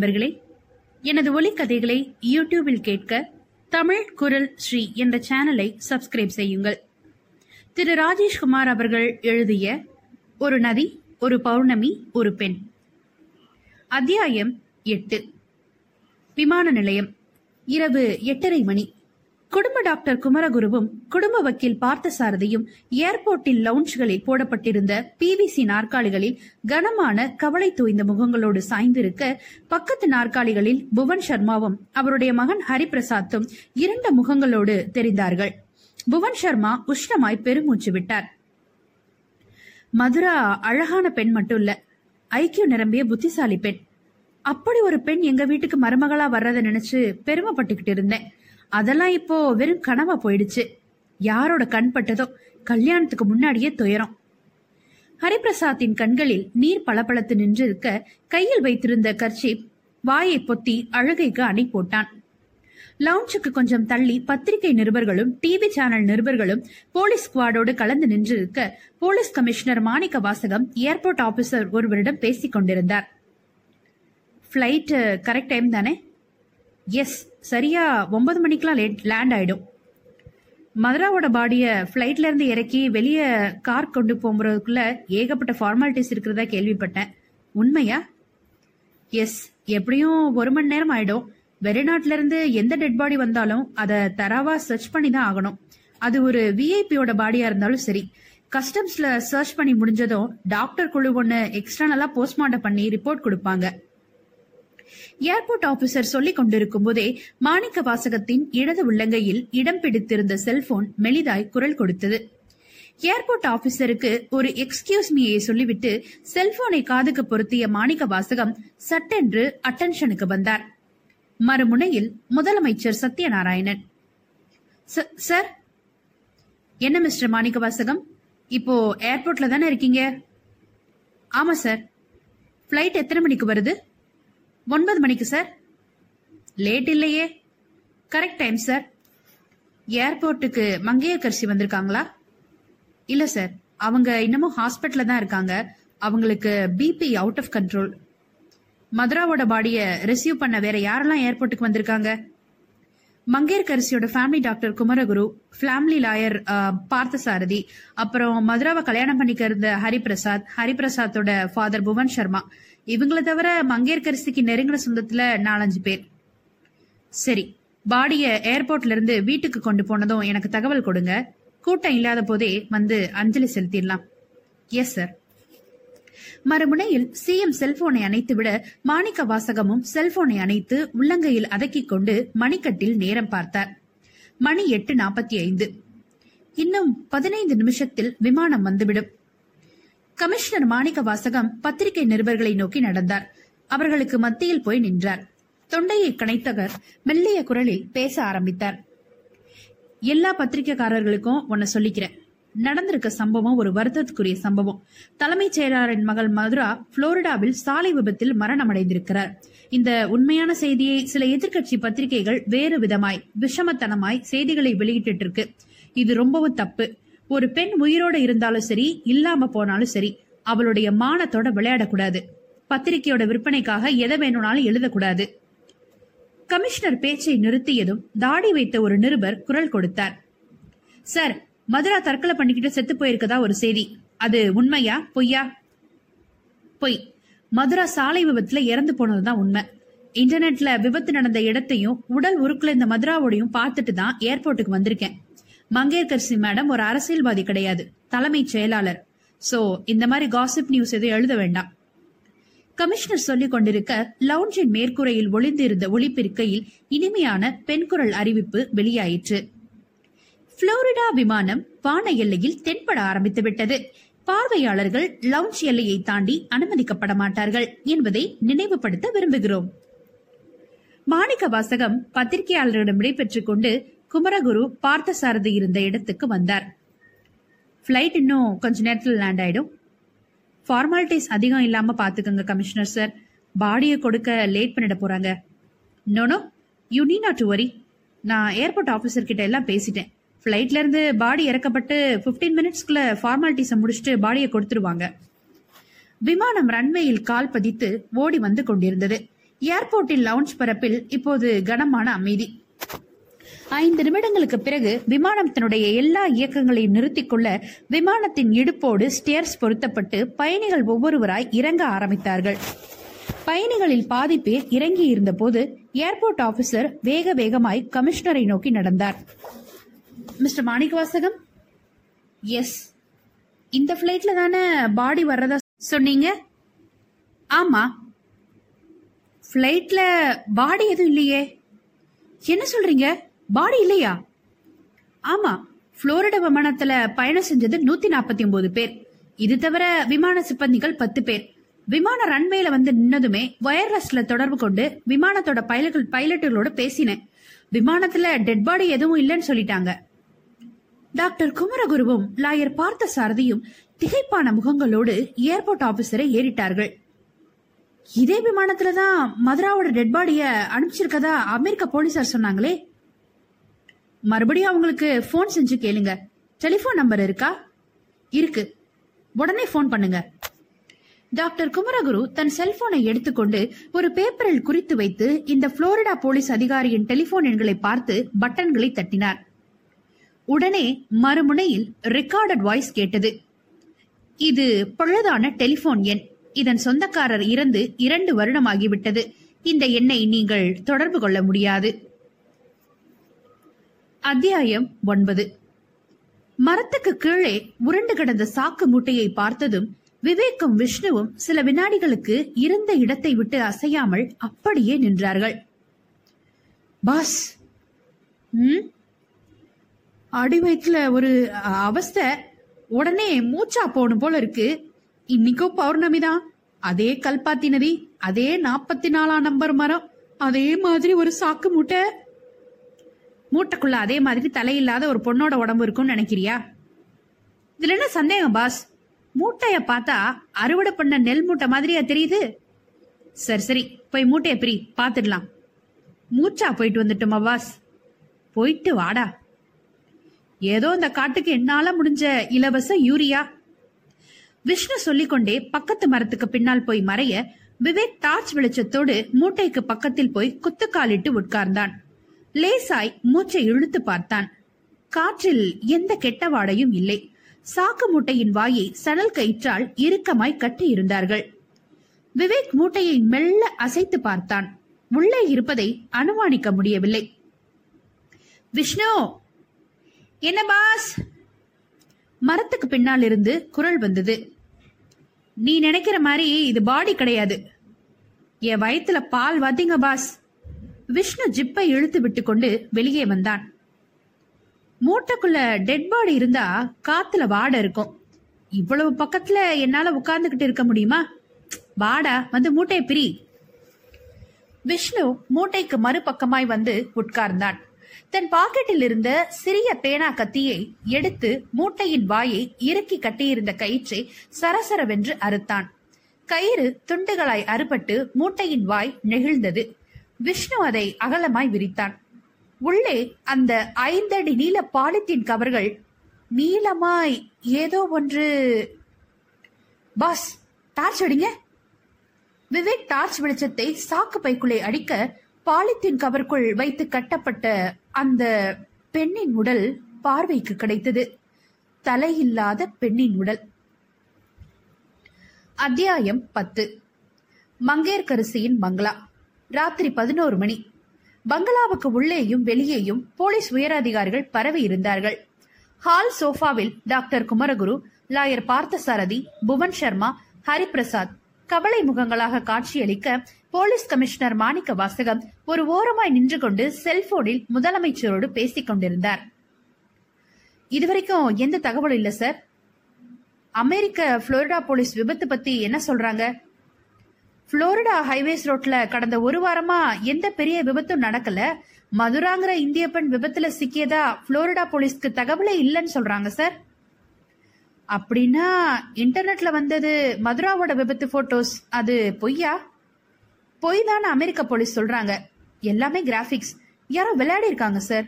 நண்பர்களே எனது ஒலிக்கதைகளை யூடியூபில் கேட்க தமிழ் குரல் ஸ்ரீ என்ற சேனலை சப்ஸ்கிரைப் செய்யுங்கள். திரு. ராஜேஷ்குமார் அவர்கள் எழுதிய ஒரு நதி ஒரு பௌர்ணமி ஒரு பெண் அத்தியாயம் எட்டு. விமான நிலையம். இரவு எட்டரை மணி. குடும்ப டாக்டர் குமரகுருவும் குடும்ப வக்கீல் பார்த்தசாரதியும் ஏர்போர்ட்டில் லவுஞ்சுகளில் போடப்பட்டிருந்த பிவிசி நாற்காலிகளில் கனமான கவலை தூய்ந்த முகங்களோடு சாய்ந்திருக்க பக்கத்து நாற்காலிகளில் புவன் சர்மாவும் அவருடைய மகன் ஹரிபிரசாத்தும் இரண்ட முகங்களோடு தெரிந்தார்கள். புவன் சர்மா உஷ்ணமாய் பெருமூச்சு விட்டார். மதுரா அழகான பெண் மட்டும் இல்ல ஐக்கிய நிரம்பிய புத்திசாலி பெண். அப்படி ஒரு பெண் எங்க வீட்டுக்கு மருமகளா வர்றதை நினைச்சு பெருமைப்பட்டுக்கிட்டு இருந்தேன். அதெல்லாம் இப்போ வெறும் கனவா போயிடுச்சு. யாரோட கண் பட்டதோ கல்யாணத்துக்கு முன்னாடியே துயரம். ஹரிபிரசாத்தின் கண்களில் நீர் பளபளத்து நின்றிருக்க கையில் வைத்திருந்த கர்ச்சீப் வாயை பொத்தி அழுகைக்கு அணை போட்டான். லவுஞ்சுக்கு கொஞ்சம் தள்ளி பத்திரிகை நிருபர்களும் டிவி சேனல் நிருபர்களும் போலீஸ் ஸ்குவாடோடு கலந்து நின்றிருக்க போலீஸ் கமிஷனர் மாணிக்க வாசகம் ஏர்போர்ட் ஆபீசர் ஒருவரிடம் பேசிக் கொண்டிருந்தார். ஃப்ளைட் கரெக்ட் டைம் தானே? எஸ் சரியா ஒன்பது மணிக்கெல்லாம் லேட் லேண்ட் ஆயிடும். மதுராவோட பாடியை ஃப்ளைட்ல இருந்து இறக்கி வெளியே கார் கொண்டு போகிறதுக்குள்ள ஏகப்பட்ட ஃபார்மாலிட்டிஸ் இருக்கிறதா கேள்விப்பட்டேன். உண்மையா? எஸ் எப்படியும் ஒரு மணி நேரம் ஆயிடும். வெளிநாட்டுல இருந்து எந்த டெட் பாடி வந்தாலும் அதை தராவா சர்ச் பண்ணி தான் ஆகணும். அது ஒரு விஐபியோட பாடியா இருந்தாலும் சரி. கஸ்டம்ஸ்ல சர்ச் பண்ணி முடிஞ்சதும் டாக்டர் குழு ஒன்னு எக்ஸ்டர்னலா போஸ்ட்மார்ட்டம் பண்ணி ரிப்போர்ட் கொடுப்பாங்க. ஏர்போர்ட் ஆபீசர் சொல்லிக் கொண்டிருக்கும் போதே மாணிக்க வாசகத்தின் இடது உள்ளங்கையில் இடம் பிடித்திருந்த செல்போன் மெலிதாய் குரல் கொடுத்தது. ஏர்போர்ட் ஆபீசருக்கு ஒரு எக்ஸ்கியூஸ் மீயை சொல்லிவிட்டு செல்போனை காதுக்கு பொருத்திய மாணிக்க வாசகம் சட்டென்று அட்டென்ஷனுக்கு வந்தார். மறுமுனையில் முதலமைச்சர் சத்யநாராயணன். "ச- சார்? என்ன மிஸ்டர் மாணிக்க வாசகம்? இப்போ ஏர்போர்ட்ல தானே இருக்கீங்க? ஆமா சார். ஃப்ளைட் எத்தனை மணிக்கு வருது? ஒன்பது மணிக்கு சார் லேட் இல்லையே. கரெக்ட் டைம் சார் ஏர்போர்ட்டுக்கு மங்கையக்கரிசி வந்திருக்காங்களா? இல்ல சார் அவங்க இன்னமும் ஹாஸ்பிட்டலில் தான் இருக்காங்க. அவங்களுக்கு பிபி அவுட் ஆஃப் கண்ட்ரோல் மதுராவோட பாடிய ரிசீவ் பண்ண வேற யாரெல்லாம் ஏர்போர்ட்டுக்கு வந்திருக்காங்க? மங்கையர்கரிசியோட family doctor Kumaraguru family lawyer Parthasarathy அப்புறம் மதுராவை கல்யாணம் பண்ணிக்க இருந்த ஹரிபிரசாத் ஹரிபிரசாத்தோட ஃபாதர் புவன் சர்மா இவங்கள தவிர மங்கையர்கரிசிக்கு நெருங்கின சொந்தத்துல நாலஞ்சு பேர். சரி பாடிய ஏர்போர்ட்ல இருந்து வீட்டுக்கு கொண்டு போனதும் எனக்கு தகவல் கொடுங்க. கூட்டம் இல்லாத போதே வந்து அஞ்சலி செலுத்திடலாம். எஸ் சார் மறுமுனையில் சிஎம் செல்போனை அணைத்துவிட மாணிக்க வாசகமும் செல்போனை அணைத்து உள்ளங்கையில் அதக்கிக் கொண்டு மணிக்கட்டில் நேரம் பார்த்தார். மணி எட்டு நாற்பத்தி ஐந்து. இன்னும் பதினைந்து நிமிஷத்தில் விமானம் வந்துவிடும். கமிஷனர் மாணிக்க வாசகம் பத்திரிகை நிருபர்களை நோக்கி நடந்தார். அவர்களுக்கு மத்தியில் போய் நின்றார். தொண்டையை கணைத்தவர் மெல்லிய குரலில் பேச ஆரம்பித்தார். எல்லா பத்திரிகைக்காரர்களுக்கும் உன்னை சொல்லிக்கிறேன். நடந்திருக்க சம்பவம் ஒரு வருத்தத்துக்குரிய சம்பவம். தலைமைச் செயலாளரின் மகள் மதுரா புளோரிடாவில் சாலை விபத்தில் மரணமடைந்திருக்கிறார். இந்த உண்மையான செய்தியை சில எதிர்க்கட்சி பத்திரிகைகள் வேறு விதமாய் விஷமத்தனமாய் செய்திகளை வெளியிட்டு இருக்கு இது ரொம்பவும் தப்பு. ஒரு பெண் உயிரோட இருந்தாலும் சரி இல்லாம போனாலும் சரி அவளுடைய மானத்தோட விளையாடக்கூடாது. பத்திரிகையோட விற்பனைக்காக எதை வேணும்னாலும் எழுதக்கூடாது. கமிஷனர் பேச்சை நிறுத்தியதும் தாடி வைத்த ஒரு நிருபர் குரல் கொடுத்தார். சார் மதுரா தற்கொலை பண்ணிக்கிட்டு செத்து போயிருக்கதா ஒரு செய்தி. அது உண்மையா பொய்யா? பொய். மதுரா சாலை விபத்துல இறந்து போனதுதான் உண்மை. இன்டர்நெட்ல விபத்து நடந்த இடத்தையும் உடல் உருக்குல இந்த மதுராவோடையும் பார்த்துட்டு தான் ஏர்போர்ட்டுக்கு வந்திருக்கேன். மங்கேதர்சி மேடம் ஒரு அரசியல்வாதி கிடையாது தலைமைச் செயலாளர். சோ இந்த மாதிரி காசிப் நியூஸ் எதுவும் எழுத வேண்டாம். கமிஷனர் சொல்லிக் கொண்டிருக்க லவுஞ்சின் மேற்கூரையில் ஒளிந்திருந்த ஒளிப்பிற்கையில் இனிமையான பெண் குரல் அறிவிப்பு வெளியாயிற்று. புளோரிடா விமானம் வான எல்லையில் தென்பட ஆரம்பித்து விட்டது. பார்வையாளர்கள் லவுஞ்ச் எல்லையை தாண்டி அனுமதிக்கப்பட மாட்டார்கள் என்பதை நினைவுபடுத்த விரும்புகிறோம். மாணிக்க வாசகம் பத்திரிகையாளரிடம் விடைபெற்றுக் கொண்டு குமரகுரு பார்த்தசாரதி இருந்த இடத்துக்கு வந்தார். ஃப்ளைட் இன்னும் கொஞ்ச நேரத்தில் லேண்ட் ஆயிடும். ஃபார்மாலிட்டிஸ் அதிகம் இல்லாம பாத்துக்கோங்க கமிஷனர் சார் பாடியை கொடுக்க லேட் பண்ணிட போறாங்க. No no you need not to worry நான் ஏர்போர்ட் ஆஃபீஸர் கிட்ட எல்லாம் பேசிட்டேன். ஃப்ளைட்ல இருந்து பாடி இறக்கப்பட்டு 15 மினிட்ஸ்க்குள்ள ஃபார்மாலிட்டிஸை முடிச்சுட்டு பாடியை கொடுத்துருவாங்க. விமானம் ரன்வேயில் கால் பதித்து ஓடி வந்து கொண்டிருந்தது. ஏர்போர்ட்டின் லவுஞ்ச் பரப்பில் இப்போது கனமான அமைதி. ஐந்து நிமிடங்களுக்கு பிறகு விமானம் தன்னுடைய எல்லா இயக்கங்களையும் நிறுத்திக் கொள்ள விமானத்தின் இடுப்போடு ஸ்டேர்ஸ் பொருத்தப்பட்டு பயணிகள் ஒவ்வொருவராய் இறங்க ஆரம்பித்தார்கள். பயணிகளில் பாதி பேர் இறங்கி இருந்தபோது ஏர்போர்ட் ஆபீசர் வேக வேகமாய் கமிஷனரை நோக்கி நடந்தார். மிஸ்டர் மாணிக்கவாசகம்? எஸ். இந்த ஃப்ளைட்ல தானே பாடி வர்றதா சொன்னீங்க? ஆமா. ஃப்ளைட்ல பாடி எதுவும் இல்லையே. என்ன சொல்றீங்க? பாடி இல்லையா? ஆமா புளோரிடா விமானத்துல பயணம் செஞ்சது நூத்தி நாற்பத்தி ஒன்பது பேர். இது தவிர விமான சிப்பந்திகள் பத்து பேர். விமான ரன்வேல வந்து நின்னதுமே வயர்லெஸ்ல தொடர்பு கொண்டு விமானத்தோட பைலட் பைலட்டுகளோட பேசினேன். விமானத்துல டெட் பாடி எதுவும் இல்லைன்னு சொல்லிட்டாங்க. டாக்டர் குமரகுருவும் லாயர் பார்த்த சாரதியும் திகைப்பான முகங்களோடு ஏர்போர்ட் ஆபீசரை ஏறிட்டார்கள். இதே விமானத்துல தான் மதுராவோட டெட் பாடிய அனுப்பிச்சிருக்கதா அமெரிக்க போலீசார் சொன்னாங்களே? மறுபடியும் அவங்களுக்கு ஃபோன் செஞ்சு கேளுங்க. டெலிஃபோன் நம்பர் இருக்கா? இருக்கு. உடனே ஃபோன் பண்ணுங்க. டாக்டர் குமரகுரு தன் செல்போனை எடுத்துக்கொண்டு ஒரு பேப்பரில் குறித்து வைத்து இந்த புளோரிடா போலீஸ் அதிகாரியின் டெலிபோன் எண்களை பார்த்து பட்டன்களை தட்டினார். உடனே மறுமுனையில் ரெக்கார்டட் வாய்ஸ் கேட்டது. இது பழுதான டெலிபோன் எண். இதன் சொந்தக்காரர் இறந்து இரண்டு வருடமாகிவிட்டது. இந்த எண்ணை நீங்கள் தொடர்பு கொள்ள முடியாது. அத்தியாயம் ஒன்பது. மரத்துக்கு கீழே உருண்டு கிடந்த சாக்கு மூட்டையை பார்த்ததும் விவேக்கும் விஷ்ணுவும் சில வினாடிகளுக்கு இருந்த இடத்தை விட்டு அசையாமல் அப்படியே நின்றார்கள். பாஸ் ம்? அடி வயிற்றுல ஒரு அவஸ்தை. உடனே மூச்சா போகணும் போல இருக்கு. இன்னைக்கோ பௌர்ணமி தான். அதே கல்பாத்தி நதி அதே நாற்பத்தி நாலாம் நம்பர் மரம் அதே மாதிரி ஒரு சாக்கு மூட்டை. மூட்டைக்குள்ள அதே மாதிரி தலையில்லாத ஒரு பொண்ணோட உடம்பு இருக்கும்னு நினைக்கிறியா? இதுல என்ன சந்தேகம் பாஸ் மூட்டைய பார்த்தா அறுவடை பண்ண நெல் மூட்டை மாதிரியா தெரியுது? சரி சரி போய் மூட்டைய பிரி பாத்துடலாம் மூச்சா போயிட்டு வந்துட்டோமா பாஸ் போயிட்டு வாடா. ஏதோ இந்த காட்டுக்கு என்னால முடிஞ்ச இலவச யூரியா. விஷ்ணு சொல்லிக்கொண்டே பக்கத்து மரத்துக்கு பின்னால் போய் மறைய விவேக் டார்ச் வெளிச்சத்தோடு மூட்டைக்கு பக்கத்தில் போய் குத்துக்காலிட்டு உட்கார்ந்தான். லேசாய் மூச்சை இழுத்து பார்த்தான். காற்றில் எந்த கெட்ட வாடையும் இல்லை. சாக்கு மூட்டையின் வாயை சணல் கயிற்றால் இறுக்கமாய் கட்டி இருந்தார்கள். விவேக் மூட்டையை மெல்ல அசைத்து பார்த்தான். உள்ளே இருப்பதை அனுமானிக்க முடியவில்லை. விஷ்ணு! என்ன பாஸ்? மரத்துக்கு பின்னால் இருந்து குரல் வந்தது. நீ நினைக்கிற மாதிரி இது பாடி கிடையாது. என் வயிற்றுல பால் வந்தீங்க பாஸ். விஷ்ணு ஜிப்பை இழுத்து விட்டு கொண்டு வெளியே வந்தான். மூட்டைக்குள்ள டெட் பாடி இருந்தா காத்துல வாடை இருக்கும். இவ்வளவு பக்கத்துல என்னால உட்கார்ந்துகிட்டு இருக்க முடியுமா? வாடா வந்து மூட்டையை பிரி. விஷ்ணு மூட்டைக்கு மறுபக்கமாய் வந்து உட்கார்ந்தான். தன் பாக்கெட்டில் இருந்த சிறிய பேனா கத்தியை எடுத்து மூட்டையின் வாயை இறுக்கி கட்டியிருந்த கயிற்றை சரசரவென்று அறுத்தான். கயிறு துண்டுகளாய் அறுபட்டு மூட்டையின் வாய் நெகிழ்ந்தது. விஷ்ணு அதை அகலமாய் விரித்தான். உள்ளே அந்த ஐந்தடி நீல பாலித்தீன் கவர்கள் நீளமாய் ஏதோ ஒன்று. பாஸ் டார்ச் அடிங்க. விவேக் டார்ச் வெளிச்சத்தை சாக்கு பைக்குள்ளே அடிக்க பாலித்தீன் கவருக்குள் வைத்து கட்டப்பட்ட அந்த பெண்ணின் உடல் பார்வைக்கு கிடைத்தது. தலையில்லாத பெண்ணின் உடல். அத்தியாயம் பத்து. மங்கேற்கரசியின் மங்களா ராத்திரி பதினோரு மணி. பங்களாவுக்கு உள்ளேயும் வெளியேயும் போலீஸ் உயரதிகாரிகள் பரவி இருந்தார்கள். ஹால் சோஃபாவில் டாக்டர் குமரகுரு லாயர் பார்த்தசாரதி புவன் சர்மா ஹரிபிரசாத் கவலை முகங்களாக காட்சியளிக்க போலீஸ் கமிஷனர் மாணிக்க வாசகம் ஒரு ஓரமாய் நின்று கொண்டு செல்போனில் முதலமைச்சரோடு பேசிக் கொண்டிருந்தார். இதுவரைக்கும் எந்த தகவலும் இல்ல சார். அமெரிக்க புளோரிடா போலீஸ் விபத்து பத்தி என்ன சொல்றாங்க? புளோரிடா ஹைவேஸ் ரோட்ல கடந்த ஒரு வாரமா எந்த பெரிய விபத்தும் நடக்கல. மதுராங்கிற இந்திய பெண் விபத்துல சிக்கியதா புளோரிடா போலீஸ்க்கு தகவலே இல்லைன்னு சொல்றாங்க சார். அப்படின்னா இன்டர்நெட்ல வந்தது மதுராவோட விபத்து போட்டோஸ். அது பொய்யா? பொய் தானே அமெரிக்க போலீஸ் சொல்றாங்க. எல்லாமே கிராபிக்ஸ் யாரோ விளையாடி இருக்காங்க சார்.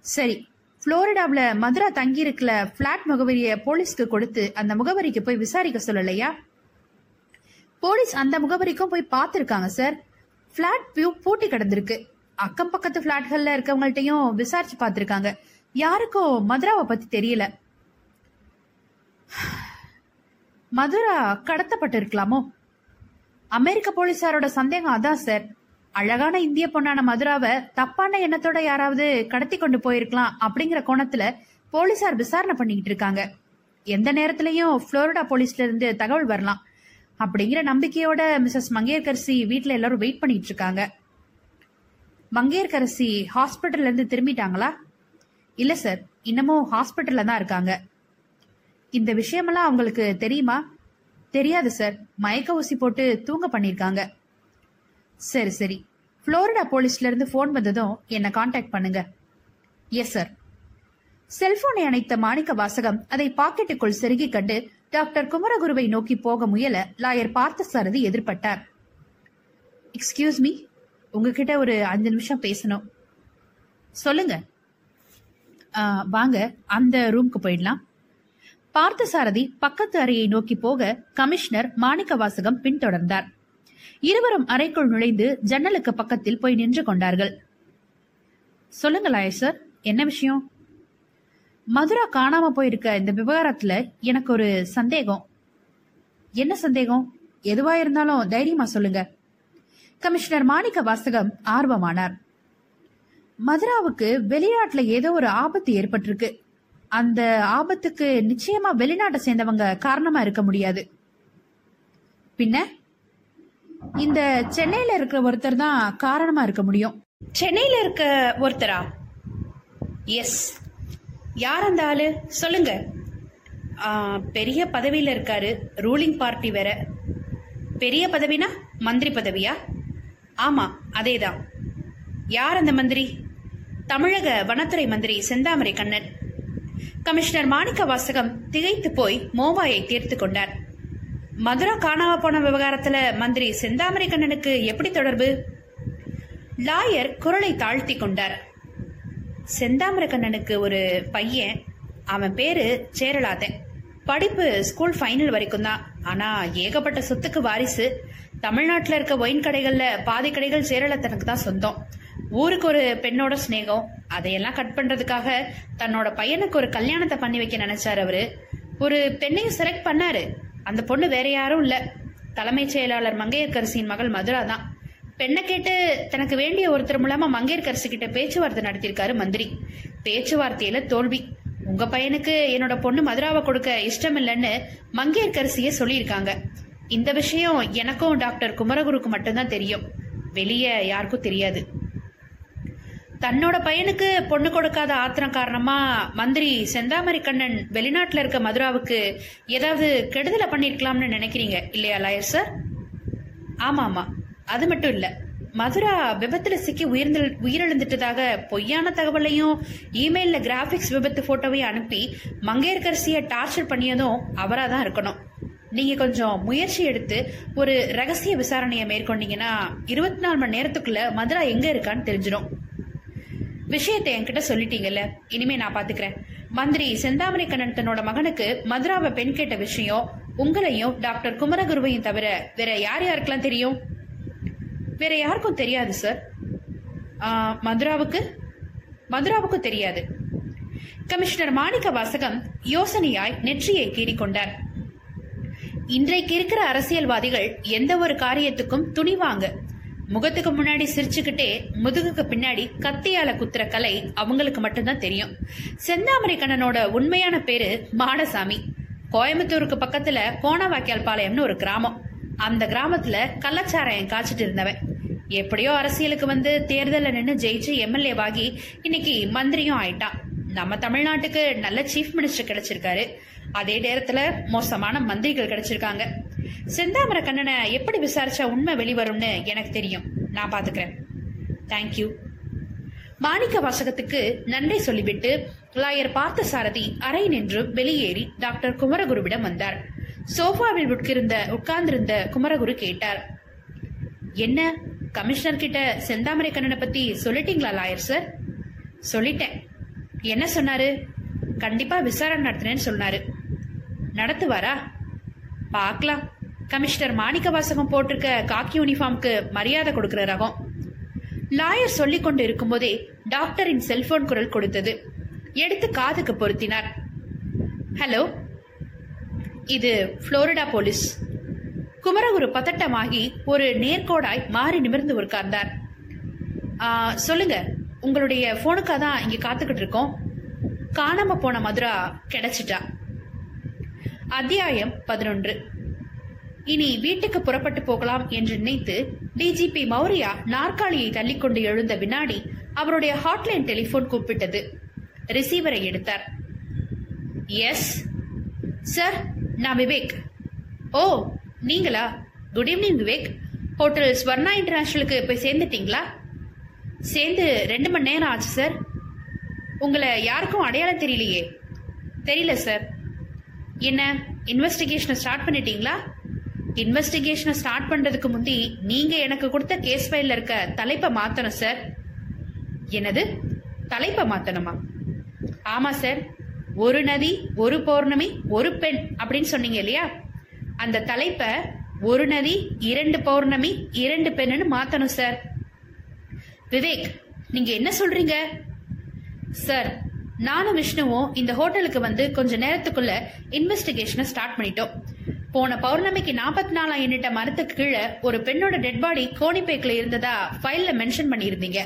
சரி புளோரிடாவில் மதுரா தங்கியிருக்கல பிளாட் முகவரியை போலீஸ்க்கு கொடுத்து அந்த முகவரிக்கு போய் விசாரிக்க சொல்லலையா? போலீஸ் அந்த முகவரிக்கும் போய் பார்த்துருக்காங்க சார். பிளாட் வியூ பூட்டி கிடந்திருக்கு. அக்கம் பக்கத்து பிளாட்கள்ல இருக்கவங்கள்ட்டையும் விசாரிச்சு பார்த்துருக்காங்க. யாருக்கும் மதுராவை பத்தி தெரியல. மதுரா கடத்தப்பட்டிருக்கலாமோ? அமெரிக்க போலீசாரோட சந்தேகம் அதான் சார். அழகான இந்திய பொண்ணான மதுராவை தப்பான எண்ணத்தோட யாராவது கடத்தி கொண்டு போயிருக்கலாம் அப்படிங்கிற கோணத்துல போலீசார் விசாரணை பண்ணிக்கிட்டு இருக்காங்க. எந்த நேரத்திலையும் புளோரிடா போலீஸ்ல இருந்து தகவல் வரலாம். அப்படிங்கிற நம்பிக்கையோட மிஸ்ஸஸ் மங்கையர்கரசி வீட்டில் எல்லாரும் வெயிட் பண்ணிட்டு இருக்காங்க மங்கையர்கரசி ஹாஸ்பிட்டல்ல இருந்து திரும்பிட்டாங்களா? இல்ல சார் இன்னமும் ஹாஸ்பிட்டல்ல தான் இருக்காங்க. இந்த விஷயமெல்லாம் அவங்களுக்கு தெரியுமா? தெரியாது சார். மயக்க ஊசி போட்டு தூங்க பண்ணிருக்காங்க. சரி சரி. புளோரிடா போலீஸ்ல இருந்து ஃபோன் வந்ததும் என்னை காண்டாக்ட் பண்ணுங்க. எஸ் சார் செல்போனை அணைத்த மாணிக்க வாசகம் அதை பாக்கெட்டுக்குள் செருகிக் கண்டு டாக்டர் குமரகுருவை நோக்கி போக முயல லாயர் பார்த்த சாரதி எதிர்பட்டார். எக்ஸ்கியூஸ் மீ உங்ககிட்ட ஒரு அஞ்சு நிமிஷம் பேசணும். சொல்லுங்க. வாங்க அந்த ரூம்க்கு போயிடலாம். பார்த்தசாரதி பக்கத்து அறையை நோக்கி போக கமிஷனர் மாணிக்க வாசகம் பின்தொடர்ந்தார். இருவரும் அறைக்குள் நுழைந்து ஜன்னலுக்கு பக்கத்தில் போய் நின்று கொண்டார்கள். சொல்லுங்க லாயர் சார் என்ன விஷயம்? மதுரா காணாம போயிருக்க இந்த விவகாரத்துல எனக்கு ஒரு சந்தேகம். என்ன சந்தேகம்? எதுவா இருந்தாலும் தைரியமா சொல்லுங்க. கமிஷனர் மாணிக்க வாசகம் ஆர்வமானார். மதுராவுக்கு வெளிநாட்டுல ஏதோ ஒரு ஆபத்து ஏற்பட்டிருக்கு. அந்த ஆபத்துக்கு நிச்சயமா வெளிநாட்டை சேர்ந்தவங்க காரணமா இருக்க முடியாது. பின்ன? இந்த சென்னையில இருக்கிற ஒருத்தர் தான் காரணமா இருக்க முடியும். சென்னையில இருக்க ஒருத்தரா? எஸ் யார் அந்த ஆளு? சொல்லுங்க. பெரிய பதவியில் இருக்காரு. ரூலிங் பார்ட்டி வேற. பெரிய பதவினா மந்திரி பதவியா? ஆமா அதேதான். யார் அந்த மந்திரி? தமிழக வனத்துறை மந்திரி செந்தாமரை கண்ணன். கமிஷனர் மாணிக்க வாசகம் திகைத்து போய் மோவாயை தீர்த்து கொண்டார். மதுரா காணாம போன விவகாரத்துல மந்திரி செந்தாமரை கண்ணனுக்கு எப்படி தொடர்பு? லாயர் குரலை தாழ்த்தி கொண்டார். செந்தாமரக்கண்ணனுக்கு ஒரு பையன். அவன் பேரு சேரலாதன். படிப்பு ஸ்கூல் ஃபைனல் வரைக்கும் தான். ஆனா ஏகப்பட்ட சொத்துக்கு வாரிசு. தமிழ்நாட்டில் இருக்க ஒயின் கடைகள்ல பாதி கடைகள் சேரலாதனுக்கு தான் சொந்தம். ஊருக்கு ஒரு பெண்ணோட சிநேகம். அதையெல்லாம் கட் பண்றதுக்காக தன்னோட பையனுக்கு ஒரு கல்யாணத்தை பண்ணி வைக்க நினைச்சாரு அவரு. ஒரு பெண்ணையும் செலக்ட் பண்ணாரு. அந்த பொண்ணு வேற யாரும் இல்ல. தலைமைச் செயலாளர் மங்கையர்கரசியின் மகள் மதுரா தான். பெண்ணை கேட்டு தனக்கு வேண்டிய ஒருத்தர் மூலமா மங்கையர்கரசு கிட்ட பேச்சுவார்த்தை நடத்தியிருக்காரு மந்திரி. பேச்சுவார்த்தையில தோல்வி. உங்க பையனுக்கு என்னோட பொண்ணு மதுராவை கொடுக்க இஷ்டம் இல்லைன்னு மங்கையர்கரசியே சொல்லியிருக்காங்க. இந்த விஷயம் எனக்கும் டாக்டர் குமரகுருக்கு மட்டும்தான் தெரியும். வெளியே யாருக்கும் தெரியாது. தன்னோட பையனுக்கு பொண்ணு கொடுக்காத ஆத்திரம் காரணமா மந்திரி செந்தாமரி கண்ணன் வெளிநாட்டுல இருக்க மதுராவுக்கு ஏதாவது கெடுதலை பண்ணிருக்கலாம்னு நினைக்கிறீங்க இல்லையா லாயர் சார்? ஆமா ஆமா அது மட்டும் இல்ல மதுரா விபத்துல சிக்கி உயிர்ந்து உயிரிழந்துட்டதாக பொய்யான தகவலையும் இமெயில்ல கிராபிக்ஸ் விபத்து போட்டோவையும் அனுப்பி மங்கையர்கரசிய டார்ச்சர் பண்ணியதும் அவராக தான் இருக்கணும். நீங்க கொஞ்சம் முயற்சி எடுத்து ஒரு ரகசிய விசாரணையை மேற்கொண்டீங்கன்னா இருபத்தி நாலு மணி நேரத்துக்குள்ள மதுரா எங்க இருக்கான்னு தெரிஞ்சிடும் விஷயத்தை என்கிட்ட சொல்லிட்டீங்கல்ல இனிமே நான் பாத்துக்கிறேன். மந்திரி செந்தாமரை கண்ணன் தன்னோட மகனுக்கு மதுராவை பெண் கேட்ட விஷயம் உங்களையும் டாக்டர் குமரகுருவையும் தவிர வேற யார் யாருக்கெல்லாம் தெரியும்? வேற யாருக்கும் தெரியாது சார் மதுராவுக்கு மதுராவுக்கு தெரியாது. கமிஷனர் மாணிக்க வாசகம் யோசனையாய் நெற்றியை கீறிக்கொண்டார். இன்றைக்கு இருக்கிற அரசியல்வாதிகள் எந்த ஒரு காரியத்துக்கும் துணிவாங்க. முகத்துக்கு முன்னாடி சிரிச்சுக்கிட்டே முதுகுக்கு பின்னாடி கத்தியால குத்துற கலை அவங்களுக்கு மட்டும்தான் தெரியும். செந்தாமரை கண்ணனோட உண்மையான பேரு மாடசாமி. கோயம்புத்தூருக்கு பக்கத்துல கோணவாக்கியால் பாளையம்னு ஒரு கிராமம். அந்த கிராமத்துல கள்ளச்சாராயம் காய்ச்சிட்டு இருந்தவன். எப்படியோ அரசியலுக்கு வந்து தேர்தலில் நின்று ஜெயிச்சு எம்எல்ஏவாகி இன்னைக்கு மந்திரியும் ஆயிட்டான் நம்ம தமிழ்நாட்டுக்கு நல்ல சீஃப் மினிஸ்டர் கிடைச்சிருக்காரு. அதே நேரத்தில் மோசமான மந்திரிகள் கிடைச்சிருக்காங்க. செந்தாமர கண்ணனை எப்படி விசாரிச்சா உண்மை வெளிவரும்னு எனக்கு தெரியும். நான் பார்த்துக்கிறேன் தேங்க்யூ மாணிக்க வாசகத்துக்கு நன்றி சொல்லிவிட்டு லாயர் பார்த்த சாரதி அறை நின்று வெளியேறி டாக்டர் குமரகுருவிடம் வந்தார். சோஃபாவில் உட்கிருந்த உட்கார்ந்திருந்த குமரகுரு கேட்டார். என்ன? கமிஷனர் கிட்ட செந்தாமரை கண்ணனை பத்தி சொல்லிட்டீங்களா லாயர் சார்? சொல்லிட்டேன். என்ன சொன்னாரு? கண்டிப்பா விசாரணை நடத்தினேன்னு சொன்னாரு. நடத்துவாரா? பார்க்கலாம். கமிஷனர் மாணிக்க வாசகம் போட்டிருக்க காக்கி யூனிஃபார்முக்கு மரியாதை கொடுக்கிற ரகம். லாயர் சொல்லிக்கொண்டு இருக்கும்போதே டாக்டரின் செல்போன் குரல் கொடுத்தது. எடுத்து காதுக்கு பொருத்தினார். ஹலோ இது புளோரிடா போலீஸ். குமரகுரு பதட்டமாகி ஒரு நேர்கோடாய் மாறி நிமிர்ந்து உட்கார்ந்தார். சொல்லுங்க உங்களுடைய போனுக்காக தான் இங்க காத்துக்கிட்டு இருக்கோம். காணாம போன மதுரா கிடைச்சிட்டா. அத்தியாயம் பதினொன்று. இனி வீட்டுக்கு புறப்பட்டு போகலாம் என்று நினைத்து டிஜிபி மௌரியா நாற்காலியை தள்ளிக்கொண்டு எழுந்த வினாடி அவருடைய ஹாட்லைன் டெலிபோன் கூப்பிட்டது. ரிசீவரை எடுத்தார். எஸ் சார் நான் விவேக். ஓ நீங்களா? Good evening Vivek hotel Swarna இன்டர்நேஷனலுக்கு போய் சேர்ந்துட்டீங்களா? சேர்ந்து ரெண்டு மணி நேரம் ஆச்சு சார் உங்களை யாருக்கும் அடையாளம் தெரியலையே. தெரியல சார் என்ன இன்வெஸ்டிகேஷனை ஸ்டார்ட் பண்ணிட்டீங்களா? இன்வெஸ்டிகேஷனை ஸ்டார்ட் பண்ணுறதுக்கு முந்தி நீங்கள் எனக்கு கொடுத்த கேஸ் ஃபைலில் இருக்க தலைப்பை மாற்றணும் சார் என்னது? தலைப்பை மாற்றணுமா ஆமாம் சார் ஒரு நதி ஒரு பௌர்ணமி ஒரு பெண் அப்படின்னு சொன்னீங்க இல்லையா? அந்த தலைப்பை ஒரு நதி இரண்டு பௌர்ணமி இரண்டு பெண்ணுன்னு மாத்தணும் சார் விவேக் நீங்க என்ன சொல்றீங்க? சார் நானும் விஷ்ணுவும் இந்த ஹோட்டலுக்கு வந்து கொஞ்ச நேரத்துக்குள்ள இன்வெஸ்டிகேஷனை ஸ்டார்ட் பண்ணிட்டோம். போன பௌர்ணமிக்கு நாற்பத்தி நாலாம் எண்ணிட்ட மரத்துக்கு கீழே ஒரு பெண்ணோட டெட் பாடி கோணிப்பேக்கில் இருந்ததா ஃபைல்ல மென்ஷன் பண்ணியிருந்தீங்க.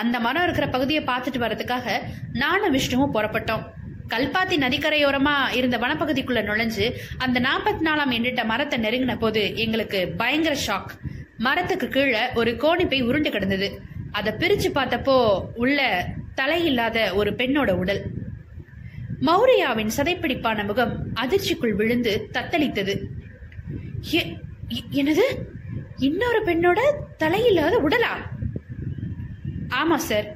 அந்த மரம் இருக்கிற பகுதியை பார்த்துட்டு வரதுக்காக நானும் விஷ்ணுவும் புறப்பட்டோம். கல்பாத்தி நதிக்கரையோரமா இருந்த வனப்பகுதிக்குள்ள நுழைஞ்சு அந்த நாற்பத்தி நாலாம் எண்ணிட்ட மரத்தை நெருங்கின போது எங்களுக்கு பயங்கர ஷாக் மரத்துக்கு கீழே ஒரு கோணிப்பை உருண்டு கிடந்தது. அதை பிரிச்சு பார்த்தப்போ உள்ள தலையில்லாத ஒரு பெண்ணோட உடல். மௌரியாவின் சதைப்பிடிப்பான முகம் அதிர்ச்சிக்குள் விழுந்து தத்தளித்தது. எனது என்னது? இன்னொரு பெண்ணோட தலையில்லாத உடலா? ஆமா சார்